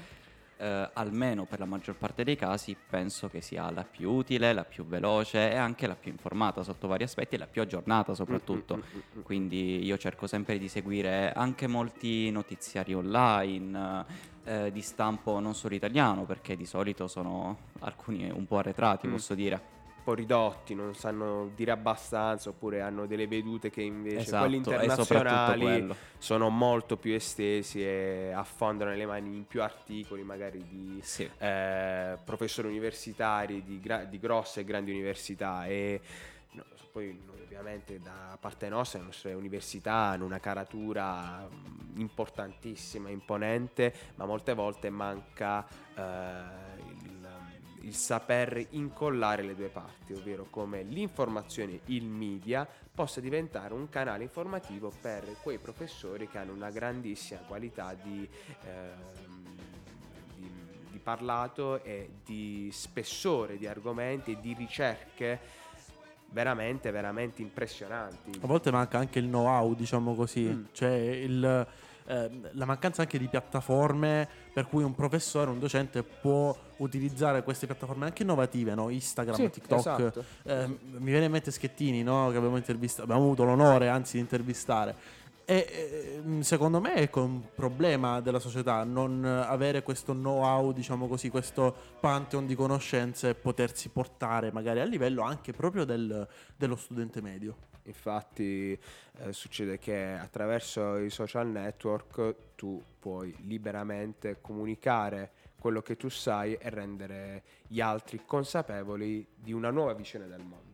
[SPEAKER 9] eh, almeno per la maggior parte dei casi, penso che sia la più utile, la più veloce e anche la più informata sotto vari aspetti e la più aggiornata soprattutto.
[SPEAKER 6] Mm, mm, mm.
[SPEAKER 9] Quindi io cerco sempre di seguire anche molti notiziari online, eh, di stampo non solo italiano, perché di solito sono alcuni un po' arretrati,
[SPEAKER 6] Mm.
[SPEAKER 9] posso dire.
[SPEAKER 6] Un po' ridotti, non sanno dire abbastanza, oppure hanno delle vedute che invece
[SPEAKER 9] Esatto,
[SPEAKER 6] quelli internazionali sono molto più estesi e affondano le mani in più articoli, magari di
[SPEAKER 9] Sì.
[SPEAKER 6] eh, professori universitari di, gra- di grosse e grandi università e no, poi noi ovviamente da parte nostra le nostre università hanno una caratura importantissima, imponente, ma molte volte manca eh, il, il saper incollare le due parti, ovvero come l'informazione, il media possa diventare un canale informativo per quei professori che hanno una grandissima qualità di, di parlato e di spessore di argomenti e di ricerche veramente, veramente impressionanti.
[SPEAKER 4] A volte manca anche il know-how, diciamo così,
[SPEAKER 6] Mm.
[SPEAKER 4] cioè il, eh, la mancanza anche di piattaforme per cui un professore, un docente può utilizzare queste piattaforme anche innovative, no? Instagram,
[SPEAKER 6] Sì,
[SPEAKER 4] TikTok.
[SPEAKER 6] esatto.
[SPEAKER 4] Eh, mi viene in mente Schettini, no? Che abbiamo intervistato, abbiamo avuto l'onore anzi di intervistare. E eh, secondo me è un problema della società non avere questo know-how, diciamo così, questo pantheon di conoscenze e potersi portare magari a livello anche proprio del- dello studente medio.
[SPEAKER 6] Infatti eh, succede che attraverso i social network tu puoi liberamente comunicare quello che tu sai e rendere gli altri consapevoli di una nuova visione del mondo.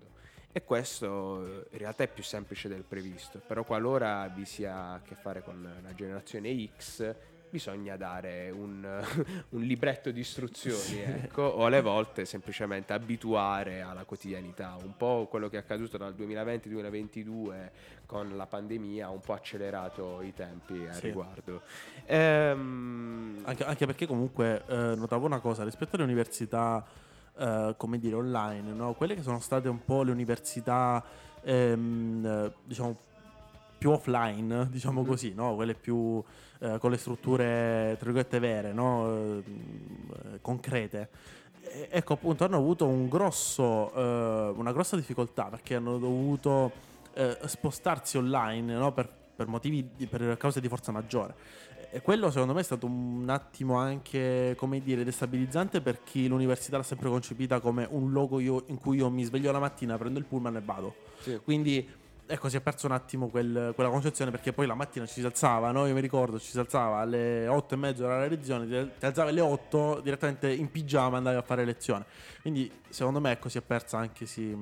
[SPEAKER 6] E questo eh, in realtà è più semplice del previsto, però qualora vi sia a che fare con la generazione X bisogna dare un, [laughs] un libretto di istruzioni, ecco, o alle volte semplicemente abituare alla quotidianità, un po' quello che è accaduto dal 2020-2022 con la pandemia ha un po' accelerato i tempi a
[SPEAKER 4] Sì.
[SPEAKER 6] riguardo. Ehm,
[SPEAKER 4] Anche, anche perché comunque eh, notavo una cosa rispetto alle università, eh, come dire, online, no? quelle che sono state un po' le università, ehm, eh, diciamo, più offline, [laughs] diciamo
[SPEAKER 6] Mhm.
[SPEAKER 4] così, no? quelle più eh, con le strutture, tra virgolette, vere, no? Eh, concrete. E- ecco, appunto, hanno avuto un grosso, eh, una grossa difficoltà perché hanno dovuto eh, spostarsi online no? per, per motivi, di- per cause di forza maggiore. E quello secondo me è stato un attimo anche, come dire, destabilizzante per chi l'università l'ha sempre concepita come un luogo io- in cui io mi sveglio la mattina, prendo il pullman e vado.
[SPEAKER 6] Sì.
[SPEAKER 4] Quindi ecco, si è perso un attimo quel- quella concezione perché poi la mattina ci si alzava, no? Io mi ricordo, ci si alzava alle 8 e mezza della lezione, ti alzavi alle 8 direttamente in pigiama andavi a fare lezione. Quindi secondo me ecco, si è persa anche, si,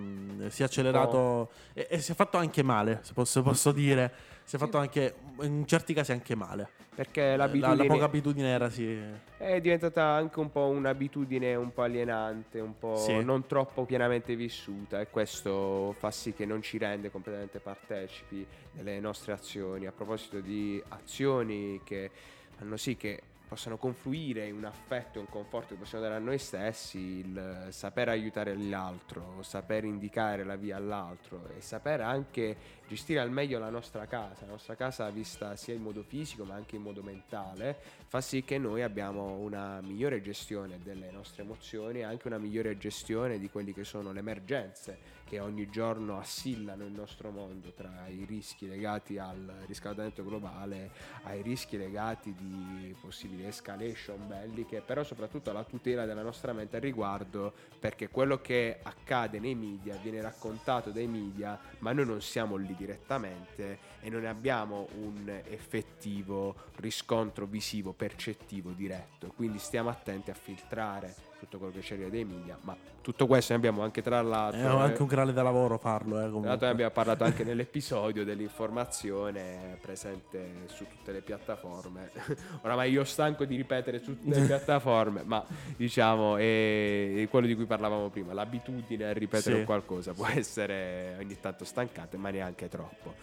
[SPEAKER 4] si è accelerato e, e si è fatto anche male, se posso, posso dire. Si è fatto anche, in certi casi anche male.
[SPEAKER 6] perché
[SPEAKER 4] La, la
[SPEAKER 6] l'abitudine
[SPEAKER 4] poca abitudine era sì.
[SPEAKER 6] è diventata anche un po' un'abitudine un po' alienante, un po'
[SPEAKER 4] Sì.
[SPEAKER 6] non troppo pienamente vissuta e questo fa sì che non ci rende completamente partecipi delle nostre azioni. A proposito di azioni che fanno sì che possano confluire in un affetto e un conforto che possiamo dare a noi stessi, il saper aiutare l'altro, saper indicare la via all'altro e saper anche gestire al meglio la nostra casa, la nostra casa vista sia in modo fisico ma anche in modo mentale, fa sì che noi abbiamo una migliore gestione delle nostre emozioni e anche una migliore gestione di quelli che sono le emergenze che ogni giorno assillano il nostro mondo tra i rischi legati al riscaldamento globale, ai rischi legati di possibili escalation belliche, però soprattutto alla tutela della nostra mente al riguardo, perché quello che accade nei media viene raccontato dai media, ma noi non siamo lì direttamente e non abbiamo un effettivo riscontro visivo, percettivo, diretto. Quindi stiamo attenti a filtrare tutto quello che arriva dai media, ma tutto questo ne abbiamo anche tra l'altro...
[SPEAKER 4] È anche un canale da lavoro farlo. Eh,
[SPEAKER 6] Tra l'altro ne abbiamo parlato anche nell'episodio dell'informazione presente su tutte le piattaforme. [laughs] Oramai io stanco di ripetere su tutte le [laughs] piattaforme, ma diciamo è quello di cui parlavamo prima, l'abitudine a ripetere
[SPEAKER 4] Sì.
[SPEAKER 6] qualcosa può essere ogni tanto stancante, ma neanche troppo.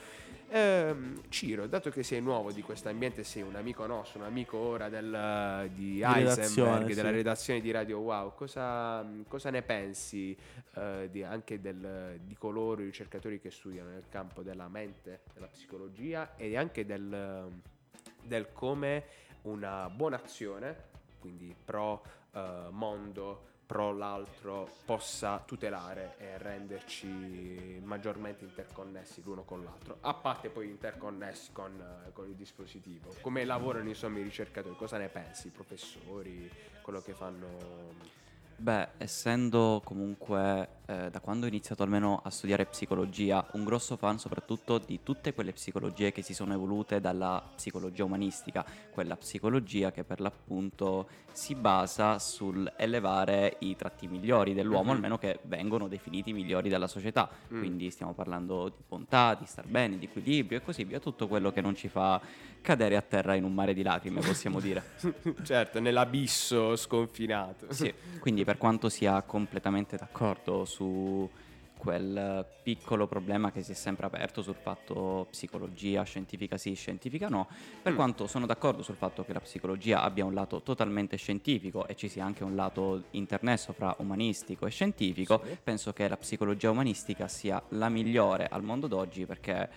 [SPEAKER 6] Ehm, Ciro, dato che sei nuovo di questo ambiente, sei un amico nostro, un amico ora del, di
[SPEAKER 4] redazione,
[SPEAKER 6] Heisenberg, della
[SPEAKER 4] sì.
[SPEAKER 6] redazione di Radio Wow, cosa, cosa ne pensi eh, di- anche del- di coloro, i ricercatori che studiano nel campo della mente, della psicologia e anche del, del come una buona azione, quindi pro eh, mondo, pro l'altro possa tutelare e renderci maggiormente interconnessi l'uno con l'altro, a parte poi interconnessi con, eh, con il dispositivo. Come lavorano insomma i ricercatori? Cosa ne pensi? I professori, quello che fanno...
[SPEAKER 9] Beh, essendo comunque eh, da quando ho iniziato almeno a studiare psicologia, un grosso fan soprattutto di tutte quelle psicologie che si sono evolute dalla psicologia umanistica, quella psicologia che per l'appunto si basa sul elevare i tratti migliori dell'uomo,
[SPEAKER 6] Mhm.
[SPEAKER 9] almeno che vengono definiti migliori dalla società.
[SPEAKER 6] Mm.
[SPEAKER 9] Quindi stiamo parlando di bontà, di star bene, di equilibrio e così via, tutto quello che non ci fa cadere a terra in un mare di lacrime, possiamo dire. [laughs]
[SPEAKER 6] certo, nell'abisso sconfinato.
[SPEAKER 9] Sì, quindi per quanto sia completamente d'accordo su quel piccolo problema che si è sempre aperto sul fatto psicologia scientifica sì, scientifica no, per
[SPEAKER 6] Mm.
[SPEAKER 9] quanto sono d'accordo sul fatto che la psicologia abbia un lato totalmente scientifico e ci sia anche un lato internesso fra umanistico e scientifico,
[SPEAKER 6] Sì.
[SPEAKER 9] penso che la psicologia umanistica sia la migliore al mondo d'oggi perché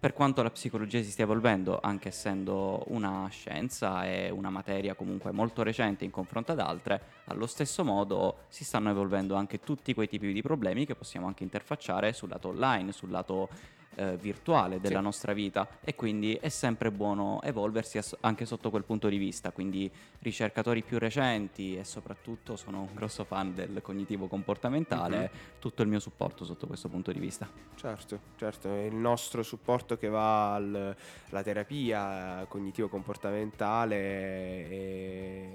[SPEAKER 9] per quanto la psicologia si stia evolvendo, anche essendo una scienza e una materia comunque molto recente in confronto ad altre, allo stesso modo si stanno evolvendo anche tutti quei tipi di problemi che possiamo anche interfacciare sul lato online, sul lato eh, virtuale della
[SPEAKER 6] Sì.
[SPEAKER 9] nostra vita e quindi è sempre buono evolversi ass- anche sotto quel punto di vista, quindi ricercatori più recenti e soprattutto sono un grosso fan del cognitivo comportamentale,
[SPEAKER 6] Mhm.
[SPEAKER 9] tutto il mio supporto sotto questo punto di vista.
[SPEAKER 6] Certo, certo, il nostro supporto che va al- alla terapia cognitivo-comportamentale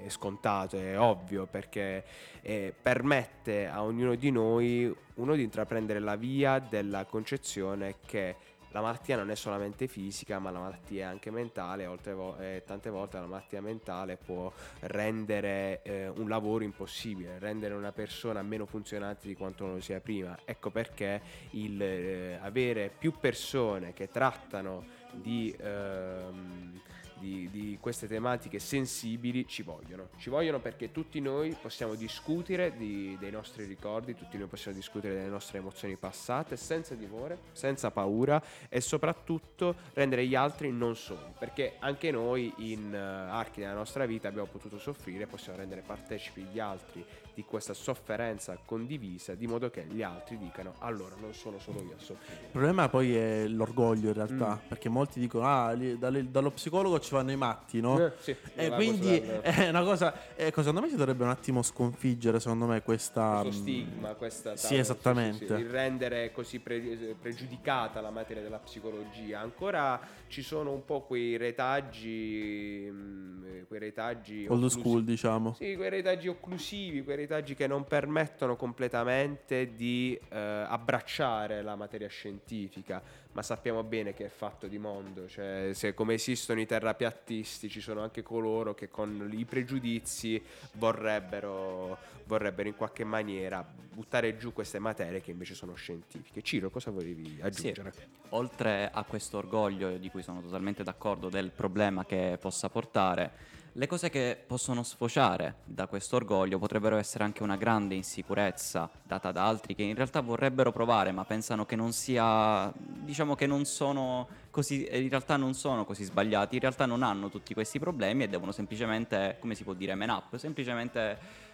[SPEAKER 6] è, è scontato, è ovvio, perché eh, permette a ognuno di noi uno di intraprendere la via della concezione che la malattia non è solamente fisica, ma la malattia è anche mentale, oltre vo- e tante volte la malattia mentale può rendere eh, un lavoro impossibile, rendere una persona meno funzionante di quanto non lo sia prima. Ecco perché il eh, avere più persone che trattano di, ehm, di- di queste tematiche sensibili ci vogliono. Ci vogliono perché tutti noi possiamo discutere di- dei nostri ricordi, tutti noi possiamo discutere delle nostre emozioni passate senza timore, senza paura e soprattutto rendere gli altri non soli. Perché anche noi in eh, archi della nostra vita abbiamo potuto soffrire, possiamo rendere partecipi gli altri di questa sofferenza condivisa, di modo che gli altri dicano allora non sono solo io a soffrire.
[SPEAKER 2] Il problema poi è l'orgoglio in realtà,
[SPEAKER 6] Mm.
[SPEAKER 2] perché molti dicono ah, dalle- dallo psicologo ci vanno i matti, no?
[SPEAKER 6] Eh, sì,
[SPEAKER 2] E
[SPEAKER 6] va
[SPEAKER 2] quindi è una cosa, ecco, secondo me si dovrebbe un attimo sconfiggere, secondo me, questa...
[SPEAKER 6] questo
[SPEAKER 2] mm,
[SPEAKER 6] stigma, questa
[SPEAKER 2] Sì, esattamente.
[SPEAKER 6] il rendere così pre- pregiudicata la materia della psicologia. Ancora ci sono un po' quei retaggi, mh, quei retaggi
[SPEAKER 2] Old
[SPEAKER 6] occlusi-
[SPEAKER 2] school, diciamo.
[SPEAKER 6] Sì, quei retaggi occlusivi, quei retaggi che non permettono completamente di eh, abbracciare la materia scientifica, ma sappiamo bene che è fatto di mondo, cioè se come esistono i terrapiattisti ci sono anche coloro che con i pregiudizi vorrebbero, vorrebbero in qualche maniera buttare giù queste materie che invece sono scientifiche. Ciro, cosa volevi aggiungere?
[SPEAKER 9] Oltre a questo orgoglio di cui sono totalmente d'accordo del problema che possa portare, le cose che possono sfociare da questo orgoglio potrebbero essere anche una grande insicurezza data da altri che in realtà vorrebbero provare ma pensano che non sia, diciamo che non sono così, in realtà non sono così sbagliati, in realtà non hanno tutti questi problemi e devono semplicemente, come si può dire, man up, semplicemente...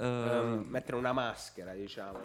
[SPEAKER 6] Ehm, mettere una maschera, diciamo,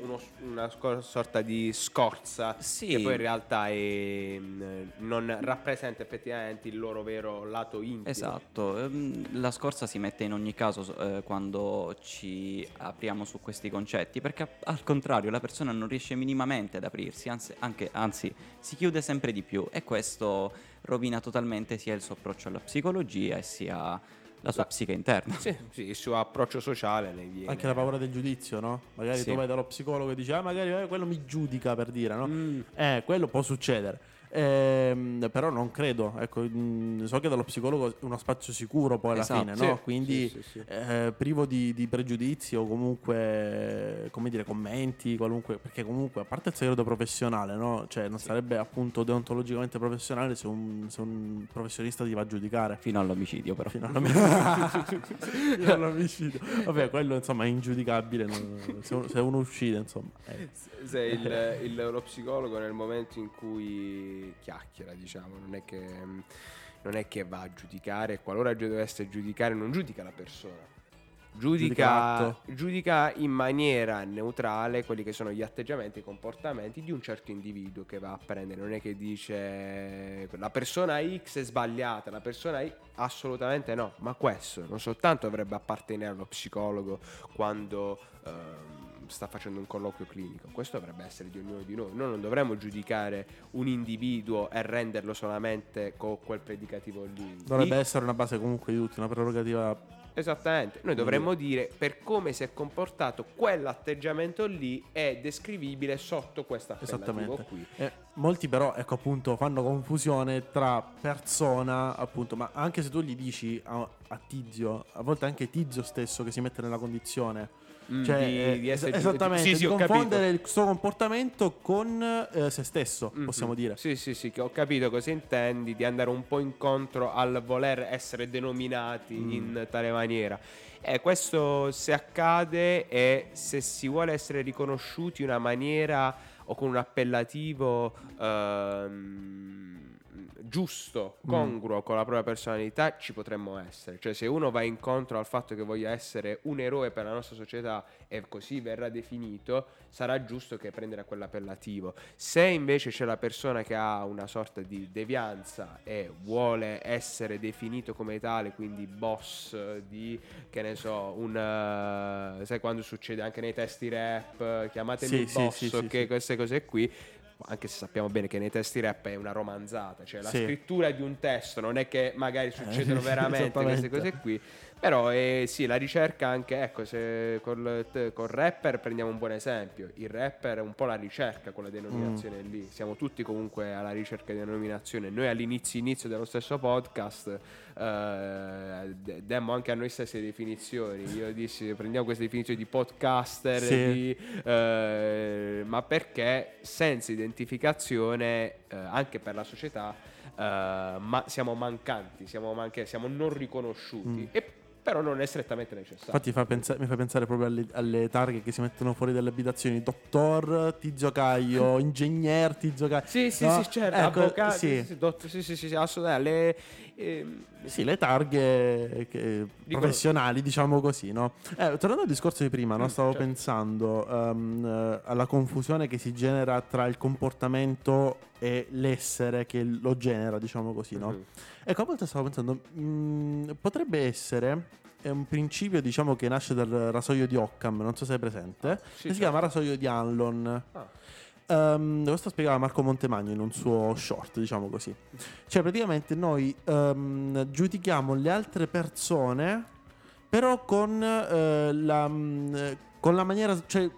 [SPEAKER 6] uno- una sorta di scorza
[SPEAKER 9] Sì.
[SPEAKER 6] che poi in realtà è, mh, non rappresenta effettivamente il loro vero lato intimo.
[SPEAKER 9] Esatto, ehm, la scorsa si mette in ogni caso so- eh, quando ci apriamo su questi concetti, perché al contrario la persona non riesce minimamente ad aprirsi, anzi, anche- anzi si chiude sempre di più e questo rovina totalmente sia il suo approccio alla psicologia e sia la sua
[SPEAKER 6] La-
[SPEAKER 9] psiche interna.
[SPEAKER 6] Sì, sì, il suo approccio sociale ne viene.
[SPEAKER 2] Anche la paura del giudizio, no? Magari
[SPEAKER 9] Sì.
[SPEAKER 2] tu vai dallo psicologo e dici, ah, magari eh, quello mi giudica per dire, no?
[SPEAKER 6] Mm.
[SPEAKER 2] Eh, quello può succedere. Ehm, però non credo, ecco, mm, so che dallo psicologo è uno spazio sicuro poi alla
[SPEAKER 9] Esatto.
[SPEAKER 2] fine,
[SPEAKER 6] Sì,
[SPEAKER 2] no? Quindi
[SPEAKER 6] sì, sì, sì.
[SPEAKER 2] eh, privo di, di pregiudizi o comunque, come dire, commenti, qualunque, perché comunque a parte il segreto professionale, no? Cioè non sarebbe appunto deontologicamente professionale se un, se un professionista ti va a giudicare.
[SPEAKER 9] Fino all'omicidio però.
[SPEAKER 2] Fino all'om- [laughs] Fino all'omicidio. Vabbè, quello insomma è ingiudicabile. non- Se uno, se uno uccide, insomma. eh.
[SPEAKER 6] Se il, il- lo psicologo nel momento in cui chiacchiera, diciamo, non è che, non è che va a giudicare, qualora dovesse giudicare, non giudica la persona, giudica, giudica in maniera neutrale quelli che sono gli atteggiamenti e i comportamenti di un certo individuo che va a prendere. Non è che dice la persona X è sbagliata, la persona Y assolutamente no, ma questo non soltanto dovrebbe appartenere allo psicologo quando ehm, sta facendo un colloquio clinico, questo dovrebbe essere di ognuno di noi. Noi non dovremmo giudicare un individuo e renderlo solamente con quel predicativo lì.
[SPEAKER 4] Dovrebbe
[SPEAKER 6] Di-
[SPEAKER 4] essere una base comunque di tutti, una prerogativa.
[SPEAKER 6] Esattamente, noi dovremmo dire per come si è comportato quell'atteggiamento lì è descrivibile sotto appellativo
[SPEAKER 4] Esattamente.
[SPEAKER 6] qui.
[SPEAKER 4] Eh, molti però, ecco appunto, fanno confusione tra persona, appunto, ma anche se tu gli dici a, a Tizio, a volte anche Tizio stesso che si mette nella condizione.
[SPEAKER 6] Mm,
[SPEAKER 4] Cioè,
[SPEAKER 6] di-
[SPEAKER 4] eh,
[SPEAKER 6] di essere
[SPEAKER 4] es- esattamente,
[SPEAKER 6] sì, sì,
[SPEAKER 4] di
[SPEAKER 6] ho capito.
[SPEAKER 4] confondere il suo comportamento con eh, se stesso,
[SPEAKER 6] Mhm.
[SPEAKER 4] possiamo dire.
[SPEAKER 6] Sì, sì, sì, che ho capito cosa intendi, di andare un po' incontro al voler essere denominati
[SPEAKER 4] Mm.
[SPEAKER 6] in tale maniera. E questo se accade e se si vuole essere riconosciuti in una maniera o con un appellativo ehm, giusto,
[SPEAKER 4] Mm.
[SPEAKER 6] congruo con la propria personalità, ci potremmo essere. Cioè se uno va incontro al fatto che voglia essere un eroe per la nostra società e così verrà definito, sarà giusto che prendere quell'appellativo. Se invece c'è la persona che ha una sorta di devianza e vuole essere definito come tale, quindi boss di, che ne so, un... eh, sai quando succede anche nei testi rap, chiamatemi
[SPEAKER 4] Sì,
[SPEAKER 6] boss,
[SPEAKER 4] sì, sì,
[SPEAKER 6] ok,
[SPEAKER 4] sì.
[SPEAKER 6] queste cose qui. Anche se sappiamo bene che nei testi rap è una romanzata, cioè la
[SPEAKER 4] Sì.
[SPEAKER 6] scrittura di un testo non è che magari succedono [laughs] veramente queste cose qui. Però eh, sì, la ricerca anche, ecco, se col, col rapper prendiamo un buon esempio. Il rapper è un po' la ricerca, quella denominazione
[SPEAKER 4] Mm.
[SPEAKER 6] lì. Siamo tutti comunque alla ricerca di denominazione. Noi all'inizio inizio dello stesso podcast eh, demmo anche a noi stesse definizioni. Io dissi prendiamo queste definizioni di podcaster,
[SPEAKER 4] Sì.
[SPEAKER 6] di, eh, ma perché senza identificazione eh, anche per la società eh, ma siamo mancanti, siamo, manche- siamo non riconosciuti.
[SPEAKER 4] Mm.
[SPEAKER 6] E però non è strettamente necessario.
[SPEAKER 4] Infatti fa pensa- mi fa pensare proprio alle, alle targhe che si mettono fuori dalle abitazioni. Dottor Tizio Caio, [laughs] ingegner Tizio Caio.
[SPEAKER 6] Sì, sì,
[SPEAKER 4] No?
[SPEAKER 6] sì, certo,
[SPEAKER 4] Ecco,
[SPEAKER 6] avvocati,
[SPEAKER 4] sì.
[SPEAKER 6] sì, sì, dott- sì, sì, sì, sì, assolutamente. Ehm,
[SPEAKER 4] Sì, le targhe che- professionali, diciamo così, no? Eh, tornando al discorso di prima, no?
[SPEAKER 6] Mm,
[SPEAKER 4] stavo
[SPEAKER 6] certo.
[SPEAKER 4] pensando eh, alla confusione che si genera tra il comportamento e l'essere che lo genera, diciamo così, no?
[SPEAKER 6] Mhm.
[SPEAKER 4] Ecco, a volte stavo pensando, mm, potrebbe essere è un principio, diciamo, che nasce dal rasoio di Occam, non so se è presente,
[SPEAKER 6] sì,
[SPEAKER 4] che si
[SPEAKER 6] certo.
[SPEAKER 4] chiama rasoio di Anlon.
[SPEAKER 6] Ah.
[SPEAKER 4] Ehm, questo spiegava Marco Montemagno in un suo short, diciamo così. Cioè, praticamente noi ehm, giudichiamo le altre persone, però con, eh, la, mm, con la maniera. Cioè,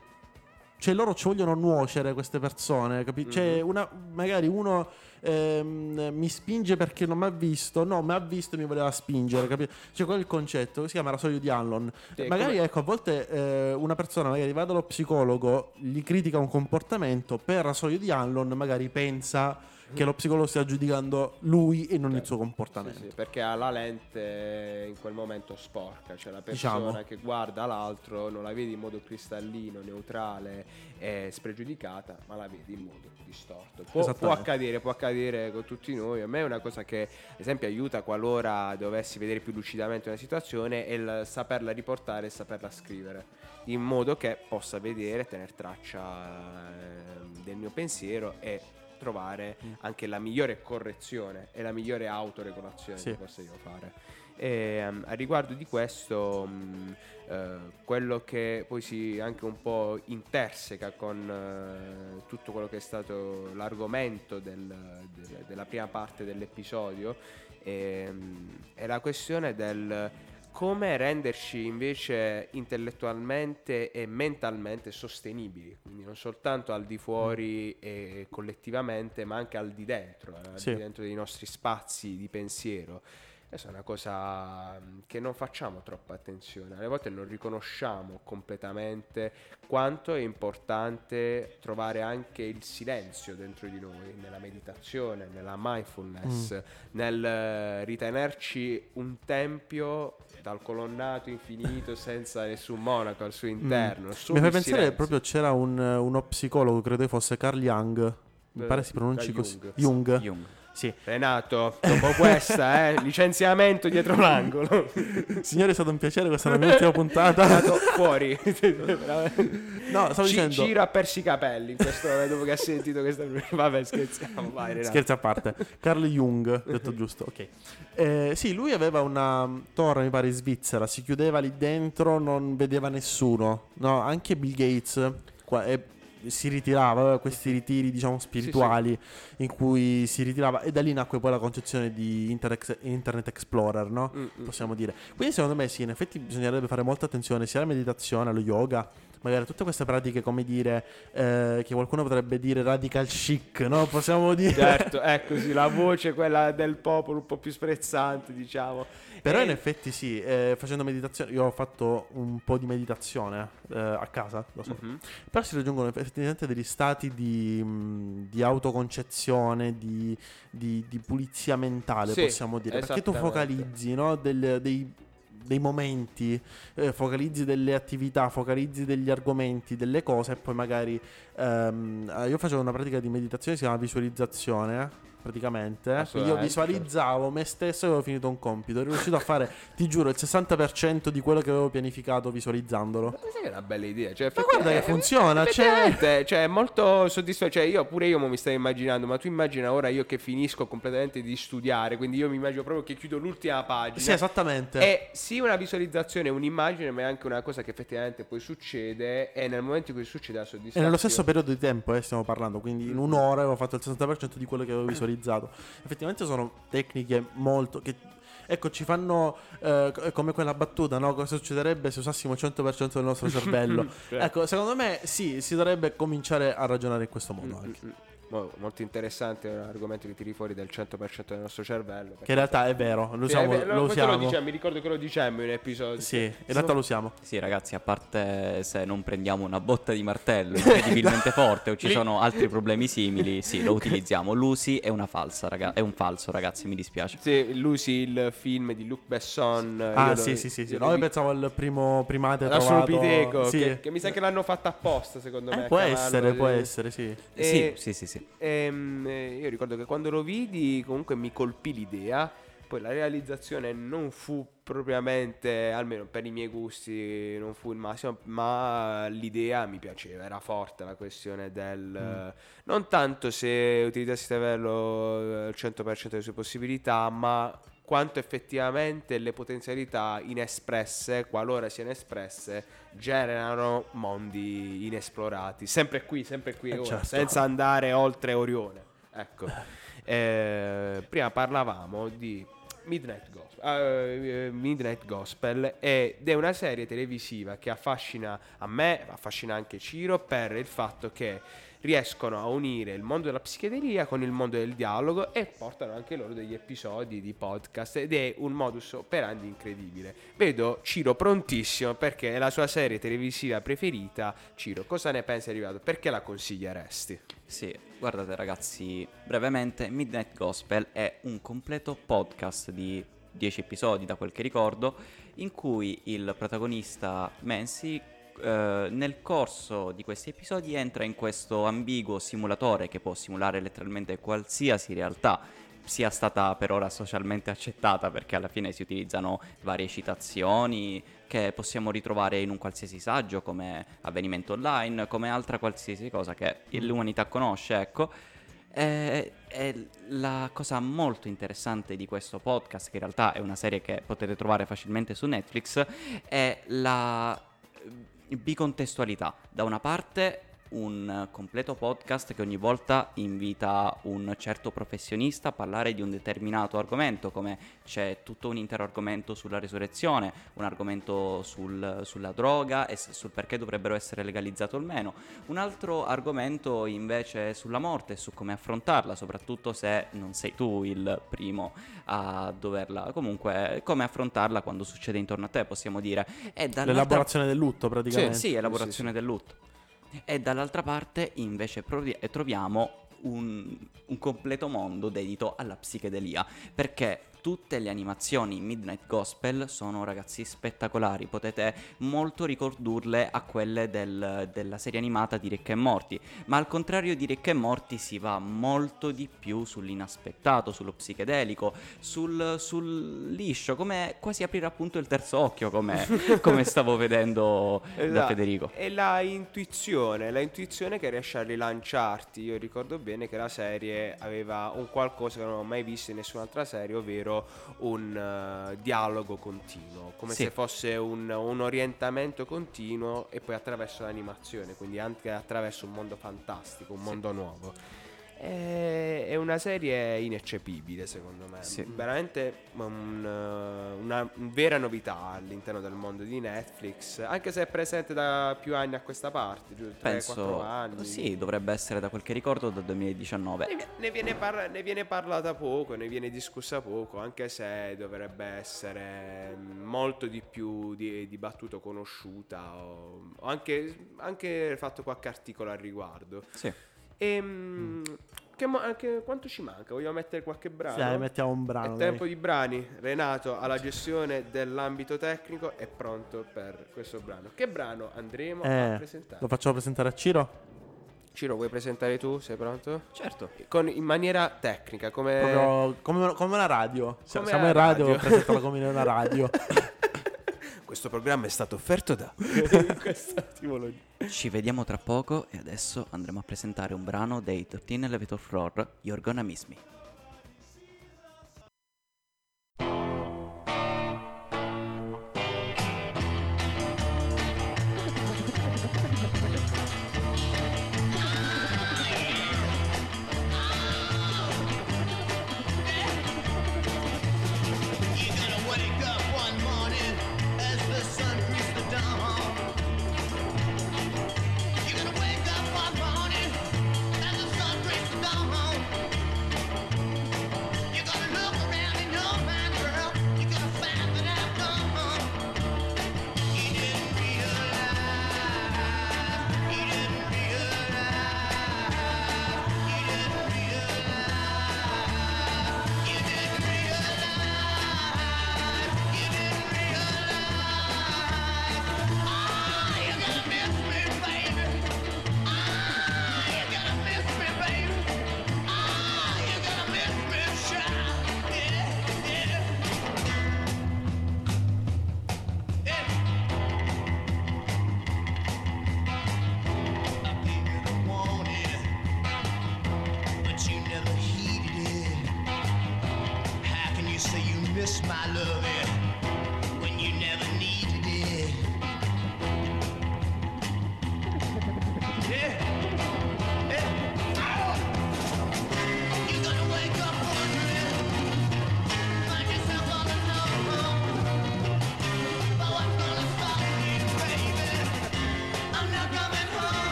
[SPEAKER 4] cioè, loro ci vogliono nuocere queste persone, capi- Cioè,
[SPEAKER 6] Mhm.
[SPEAKER 4] una- magari uno ehm, mi spinge perché non mi ha visto, no, mi ha visto e mi voleva spingere, capito? Cioè, quello è il concetto, si chiama rasoio di Anlon.
[SPEAKER 6] Sì,
[SPEAKER 4] magari,
[SPEAKER 6] come-
[SPEAKER 4] ecco, a volte eh, una persona magari va dallo psicologo, gli critica un comportamento, per rasoio di Anlon magari pensa che lo psicologo stia giudicando lui e non il suo
[SPEAKER 6] Sì,
[SPEAKER 4] comportamento.
[SPEAKER 6] sì, perché ha la lente in quel momento sporca, cioè la persona
[SPEAKER 4] Diciamo.
[SPEAKER 6] che guarda l'altro non la vedi in modo cristallino, neutrale e spregiudicata, ma la vedi in modo distorto. Può, può accadere, può accadere con tutti noi. A me è una cosa che, ad esempio, aiuta qualora dovessi vedere più lucidamente una situazione è il saperla riportare e saperla scrivere, in modo che possa vedere, tenere traccia ehm, del mio pensiero e trovare
[SPEAKER 4] Mm.
[SPEAKER 6] anche la migliore correzione e la migliore autoregolazione
[SPEAKER 4] Sì.
[SPEAKER 6] che possa io fare. E, ehm, a riguardo di questo, mh, eh, quello che poi si anche un po' interseca con eh, tutto quello che è stato l'argomento del- del- della prima parte dell'episodio ehm, è la questione del come renderci invece intellettualmente e mentalmente sostenibili, quindi non soltanto al di fuori e collettivamente, ma anche al di dentro, eh, al
[SPEAKER 4] Sì.
[SPEAKER 6] di dentro dei nostri spazi di pensiero. Questa è una cosa mm, che non facciamo troppa attenzione, alle volte non riconosciamo completamente quanto è importante trovare anche il silenzio dentro di noi, nella meditazione, nella mindfulness, nel eh, ritenerci un tempio dal colonnato infinito senza nessun monaco al suo interno.
[SPEAKER 4] Mm. Mi fai pensare proprio c'era un- uno psicologo, credo che fosse Carl Jung. Mi
[SPEAKER 6] Eh,
[SPEAKER 4] pare si pronunci così.
[SPEAKER 6] Jung.
[SPEAKER 4] Jung.
[SPEAKER 9] Jung.
[SPEAKER 4] Sì.
[SPEAKER 6] Renato, dopo questa, eh, [laughs] licenziamento dietro l'angolo.
[SPEAKER 4] Signore, è stato un piacere, questa è la mia ultima [laughs] puntata.
[SPEAKER 6] Renato, fuori. [laughs]
[SPEAKER 4] No, stavo
[SPEAKER 6] Ci-
[SPEAKER 4] dicendo...
[SPEAKER 6] Ciro ha perso i capelli in questo momento dopo che ha sentito questa. Vabbè, scherziamo. Vai, Renato.
[SPEAKER 4] Scherzi a parte. Carl Jung, detto giusto, ok. Eh, sì, lui aveva una torre, mi pare, in Svizzera, si chiudeva lì dentro, non vedeva nessuno. No, anche Bill Gates qua- e si ritirava, aveva questi ritiri, diciamo, spirituali in cui si ritirava e da lì nacque poi la concezione di Internet, Internet Explorer, no?
[SPEAKER 6] Mm, mm.
[SPEAKER 4] Possiamo dire. Quindi secondo me sì, in effetti bisognerebbe fare molta attenzione sia alla meditazione, allo yoga, magari tutte queste pratiche, come dire, eh, che qualcuno potrebbe dire radical chic, no? Possiamo dire...
[SPEAKER 6] Certo, [laughs] è così, la voce, quella del popolo un po' più sprezzante, diciamo.
[SPEAKER 4] Però
[SPEAKER 6] E-
[SPEAKER 4] in effetti sì, eh, facendo meditazione, io ho fatto un po' di meditazione eh, a casa, da solo.
[SPEAKER 6] Mhm.
[SPEAKER 4] Però si raggiungono effettivamente degli stati di, mh, di autoconcezione, di, di- di pulizia mentale,
[SPEAKER 6] Sì,
[SPEAKER 4] possiamo dire. Perché tu focalizzi no, del- dei, dei momenti, eh, focalizzi delle attività, focalizzi degli argomenti, delle cose e poi magari... ehm, eh, io facevo una pratica di meditazione si chiama visualizzazione. Eh, Praticamente, io visualizzavo me stesso e avevo finito un compito. Ero riuscito a fare, [laughs] ti giuro, il 60% di quello che avevo pianificato visualizzandolo.
[SPEAKER 6] Ma sai che è una bella idea. Cioè,
[SPEAKER 4] Ma guarda che
[SPEAKER 6] effettivamente-
[SPEAKER 4] funziona, cioè-
[SPEAKER 6] cioè, è molto soddisfacente. Cioè, io pure io mi stai immaginando, ma tu immagina ora io che finisco completamente di studiare, quindi io mi immagino proprio che chiudo l'ultima pagina.
[SPEAKER 4] Sì, esattamente.
[SPEAKER 6] È sì una visualizzazione, un'immagine, ma è anche una cosa che effettivamente poi succede e nel momento in cui succede la
[SPEAKER 4] E
[SPEAKER 6] soddisfazione.
[SPEAKER 4] nello stesso periodo di tempo eh, stiamo parlando, quindi in un'ora avevo fatto il 60% di quello che avevo [clears throat] visualizzato. Effettivamente sono tecniche molto... che Ecco, ci fanno eh, co- come quella battuta, no? Cosa succederebbe se usassimo il 100% del nostro cervello? [laughs] Ecco, secondo me sì, si dovrebbe cominciare a ragionare in questo modo anche.
[SPEAKER 6] Mo- molto interessante, è un argomento che tiri fuori del 100% del nostro cervello.
[SPEAKER 4] Che in realtà è vero, lo,
[SPEAKER 6] Sì,
[SPEAKER 4] usiamo,
[SPEAKER 6] vero,
[SPEAKER 4] lo usiamo.
[SPEAKER 6] diciamo, mi ricordo che lo dicemmo in un episodio.
[SPEAKER 4] Sì, in realtà lo usiamo.
[SPEAKER 9] Sì, ragazzi, a parte se non prendiamo una botta di martello incredibilmente [laughs] forte o ci sono altri problemi simili, sì, lo utilizziamo. L'usi è una falsa, raga- è un falso, ragazzi, mi dispiace.
[SPEAKER 6] Sì, Lucy, il film di Luc Besson.
[SPEAKER 4] Ah,
[SPEAKER 6] io lo-
[SPEAKER 4] sì, sì, sì. sì. No,
[SPEAKER 6] lo
[SPEAKER 4] io
[SPEAKER 6] vi-
[SPEAKER 4] pensavo al primo primate
[SPEAKER 6] L'Australopiteco,
[SPEAKER 4] trovato. Sì.
[SPEAKER 6] che, che mi sa che l'hanno fatta apposta, secondo
[SPEAKER 4] Eh,
[SPEAKER 6] me.
[SPEAKER 4] può essere, può essere, sì.
[SPEAKER 6] E-
[SPEAKER 9] Sì, sì, sì, sì.
[SPEAKER 6] Ehm, eh, io ricordo che quando lo vidi, comunque mi colpì l'idea. Poi la realizzazione non fu propriamente, almeno per i miei gusti, non fu il massimo, ma l'idea mi piaceva, era forte la questione del... eh, non tanto se utilizzasse il cervello eh, al 100% delle sue possibilità, ma quanto effettivamente le potenzialità inespresse, qualora siano espresse, generano mondi inesplorati. Sempre qui, sempre qui,
[SPEAKER 4] Eh,
[SPEAKER 6] ora,
[SPEAKER 4] certo.
[SPEAKER 6] senza andare oltre Orione. Ecco. [laughs] Eh, prima parlavamo di Midnight Gospel, eh, Midnight Gospel ed è una serie televisiva che affascina a me, affascina anche Ciro per il fatto che riescono a unire il mondo della psichedelia con il mondo del dialogo e portano anche loro degli episodi di podcast ed è un modus operandi incredibile. Vedo Ciro prontissimo perché è la sua serie televisiva preferita. Ciro, cosa ne pensi arrivato? Perché la consiglieresti?
[SPEAKER 9] Sì, guardate ragazzi, brevemente, Midnight Gospel è un completo podcast di 10 episodi, da quel che ricordo, in cui il protagonista Mansi eh, nel corso di questi episodi entra in questo ambiguo simulatore che può simulare letteralmente qualsiasi realtà sia stata per ora socialmente accettata perché alla fine si utilizzano varie citazioni che possiamo ritrovare in un qualsiasi saggio come avvenimento online, come altra qualsiasi cosa che l'umanità conosce, ecco. E, e la cosa molto interessante di questo podcast, che in realtà è una serie che potete trovare facilmente su Netflix, è la bicontestualità. Da una parte un completo podcast che ogni volta invita un certo professionista a parlare di un determinato argomento, come c'è tutto un intero argomento sulla risurrezione, un argomento sul- sulla droga e sul perché dovrebbero essere legalizzate o meno, un altro argomento invece sulla morte e su come affrontarla, soprattutto se non sei tu il primo a doverla, comunque come affrontarla quando succede intorno a te, possiamo dire.
[SPEAKER 4] L'elaborazione del lutto, praticamente.
[SPEAKER 9] sì, elaborazione del lutto. E dall'altra parte invece provi- eh, troviamo un, un completo mondo dedito alla psichedelia, perché
[SPEAKER 10] tutte le animazioni Midnight Gospel sono ragazzi spettacolari, potete molto ricondurle a quelle del- della serie animata di Rick e Morty, ma al contrario di Rick e Morty si va molto di più sull'inaspettato, sullo psichedelico, sul, sul liscio, come quasi aprire appunto il terzo occhio, come, [laughs] come stavo vedendo da
[SPEAKER 6] Esatto.
[SPEAKER 10] Federico.
[SPEAKER 6] E la intuizione, la intuizione che riesce a rilanciarti. Io ricordo bene che la serie aveva un qualcosa che non ho mai visto in nessun'altra serie, ovvero un eh, dialogo continuo, come
[SPEAKER 10] Sì.
[SPEAKER 6] se fosse un, un orientamento continuo e poi attraverso l'animazione, quindi anche attraverso un mondo fantastico, un mondo nuovo. È una serie ineccepibile secondo me,
[SPEAKER 10] Sì.
[SPEAKER 6] veramente un, eh, una vera novità all'interno del mondo di Netflix, anche se è presente da più anni a questa parte, giusto? 3-4
[SPEAKER 10] Penso,
[SPEAKER 6] anni.
[SPEAKER 10] sì, dovrebbe essere da quel che ricordo dal 2019.
[SPEAKER 6] Ne, vi- ne viene par- ne viene parlata poco, ne viene discussa poco, anche se dovrebbe essere molto di più di- dibattuto, conosciuta, o, o anche, anche fatto qualche articolo al riguardo.
[SPEAKER 10] Sì.
[SPEAKER 6] E, mm, che anche- quanto ci manca? Vogliamo mettere qualche brano?
[SPEAKER 4] Sì, dai, mettiamo un brano.
[SPEAKER 6] È
[SPEAKER 4] dai.
[SPEAKER 6] tempo di brani. Renato alla gestione dell'ambito tecnico è pronto per questo brano. Che brano andremo a
[SPEAKER 4] Eh,
[SPEAKER 6] presentare?
[SPEAKER 4] lo facciamo presentare a Ciro?
[SPEAKER 6] Ciro, vuoi presentare tu? Sei pronto?
[SPEAKER 10] Certo.
[SPEAKER 6] Con- in maniera tecnica, come...
[SPEAKER 4] Proprio come, come una radio. Siamo,
[SPEAKER 6] Come
[SPEAKER 4] siamo in radio,
[SPEAKER 6] radio.
[SPEAKER 4] presentala come in una [laughs] radio. [laughs]
[SPEAKER 6] Questo programma è stato offerto da... [laughs] Questa tipologia.
[SPEAKER 10] Ci vediamo tra poco e adesso andremo a presentare un brano dei 13 Elevator Floor, You're Gonna Miss Me.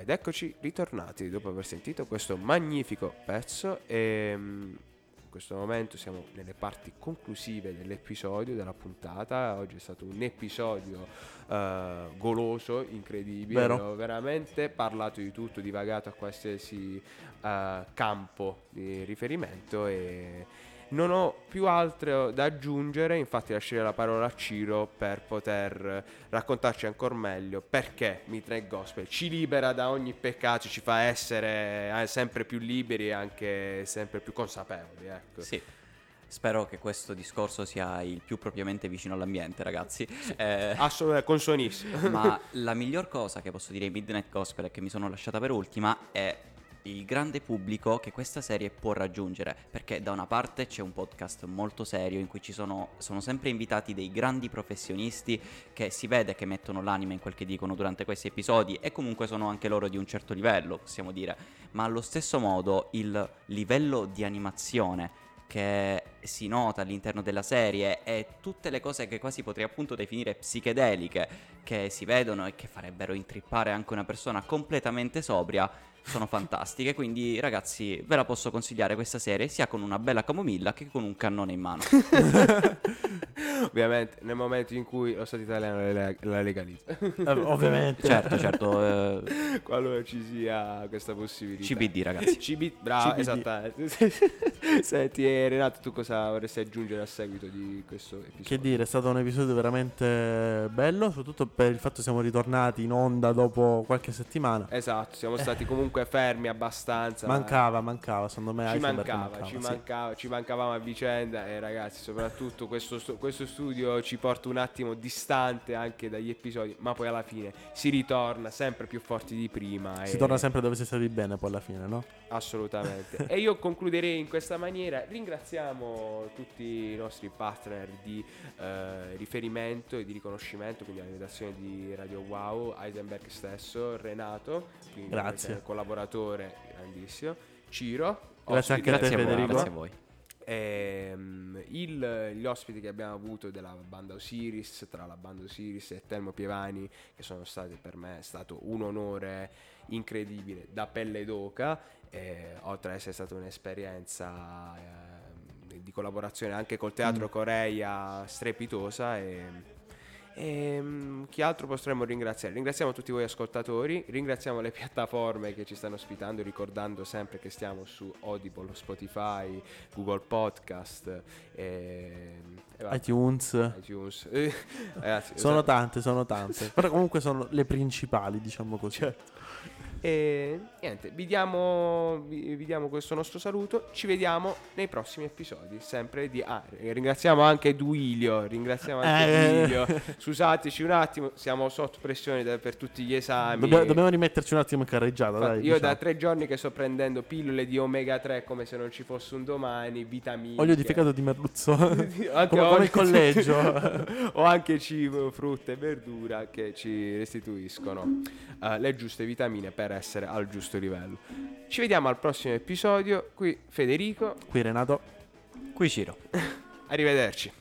[SPEAKER 6] Ed eccoci ritornati dopo aver sentito questo magnifico pezzo e mm, in questo momento siamo nelle parti conclusive dell'episodio, della puntata. Oggi è stato un episodio eh, goloso, incredibile.
[SPEAKER 4] Vero.
[SPEAKER 6] Ho veramente parlato di tutto, divagato a qualsiasi eh, campo di riferimento e non ho più altro da aggiungere, infatti lascerei la parola a Ciro per poter raccontarci ancora meglio perché Midnight Gospel ci libera da ogni peccato, ci fa essere eh, sempre più liberi e anche sempre più consapevoli. Ecco.
[SPEAKER 10] Sì.
[SPEAKER 9] Spero che questo discorso sia il più propriamente vicino all'ambiente, ragazzi. Eh, [laughs]
[SPEAKER 6] Assolutamente, consonissimo. [laughs]
[SPEAKER 9] ma [laughs] la miglior cosa che posso dire ai Midnight Gospel e che mi sono lasciata per ultima è il grande pubblico che questa serie può raggiungere perché da una parte c'è un podcast molto serio in cui ci sono, sono sempre invitati dei grandi professionisti che si vede che mettono l'anima in quel che dicono durante questi episodi e comunque sono anche loro di un certo livello possiamo dire. Ma allo stesso modo il livello di animazione che si nota all'interno della serie e tutte le cose che quasi potrei appunto definire psichedeliche che si vedono e che farebbero intrippare anche una persona completamente sobria sono fantastiche quindi ragazzi ve la posso consigliare questa serie sia con una bella camomilla che con un cannone in mano [laughs]
[SPEAKER 6] Ovviamente, nel momento in cui lo Stato italiano la- la legalizza.
[SPEAKER 2] Eh, ovviamente.
[SPEAKER 9] certo certo eh,
[SPEAKER 6] Qualora ci sia questa possibilità.
[SPEAKER 9] CBD ragazzi
[SPEAKER 6] CB, bravo,
[SPEAKER 2] CBD.
[SPEAKER 6] esattamente. [laughs] Senti, eh, Renato, tu cosa vorresti aggiungere a seguito di questo episodio?
[SPEAKER 2] Che dire, è stato un episodio veramente bello, soprattutto per il fatto che siamo ritornati in onda dopo qualche settimana.
[SPEAKER 6] Esatto, siamo stati comunque fermi abbastanza. ma-
[SPEAKER 2] Mancava, mancava, secondo me
[SPEAKER 6] Ci
[SPEAKER 2] Heisenberg
[SPEAKER 6] mancava, ci
[SPEAKER 2] sì.
[SPEAKER 6] mancava, ci mancavamo a vicenda e ragazzi, soprattutto questo, questo studio ci porta un attimo distante anche dagli episodi, ma poi alla fine si ritorna sempre più forti di prima.
[SPEAKER 2] Si
[SPEAKER 6] e-
[SPEAKER 2] torna sempre dove si è stati bene poi alla fine, no?
[SPEAKER 6] Assolutamente. e io concluderei in questa maniera. Ringraziamo tutti i nostri partner di eh, riferimento e di riconoscimento, quindi la redazione di Radio Wow, Heisenberg stesso, Renato, quindi collaboratore grandissimo, Ciro.
[SPEAKER 2] Grazie anche a te, Federico.
[SPEAKER 9] grazie a voi
[SPEAKER 6] Ehm, il- gli ospiti che abbiamo avuto della banda Osiris, tra la banda Osiris e Telmo Pievani, che sono stati per me, è stato un onore incredibile da pelle d'oca, eh, oltre ad essere stata un'esperienza eh, di collaborazione anche col Teatro Coreia strepitosa e... Ehm, chi altro potremmo ringraziare? Ringraziamo tutti voi ascoltatori, ringraziamo le [laughs] piattaforme che ci stanno ospitando, ricordando sempre che stiamo su Audible, Spotify, Google Podcast, ehm, e
[SPEAKER 2] iTunes.
[SPEAKER 6] iTunes. [laughs] Eh, ragazzi,
[SPEAKER 2] Sono
[SPEAKER 6] esatto.
[SPEAKER 2] tante, sono tante. [laughs] Però comunque sono le principali, diciamo così.
[SPEAKER 6] E niente, vi diamo, vi, diamo questo nostro saluto. Ci vediamo nei prossimi episodi. Sempre di. Ah, ringraziamo anche Duilio. Ringraziamo anche
[SPEAKER 2] Eh.
[SPEAKER 6] Duilio. Scusateci un attimo, siamo sotto pressione da- per tutti gli esami.
[SPEAKER 2] Dobbiamo, dobbiamo rimetterci un attimo in carreggiata,
[SPEAKER 6] Infatti,
[SPEAKER 2] dai.
[SPEAKER 6] io
[SPEAKER 2] diciamo.
[SPEAKER 6] da tre giorni che sto prendendo pillole di omega 3 come se non ci fosse un domani, vitamine.
[SPEAKER 2] Olio di fegato di merluzzo. [laughs]
[SPEAKER 6] Anche
[SPEAKER 2] come, come il collegio. [laughs]
[SPEAKER 6] o anche cibo, frutta e verdura che ci restituiscono eh, le giuste vitamine per essere al giusto livello. Ci vediamo al prossimo episodio. Qui Federico,
[SPEAKER 2] Qui Renato.
[SPEAKER 9] qui Ciro [laughs]
[SPEAKER 6] arrivederci.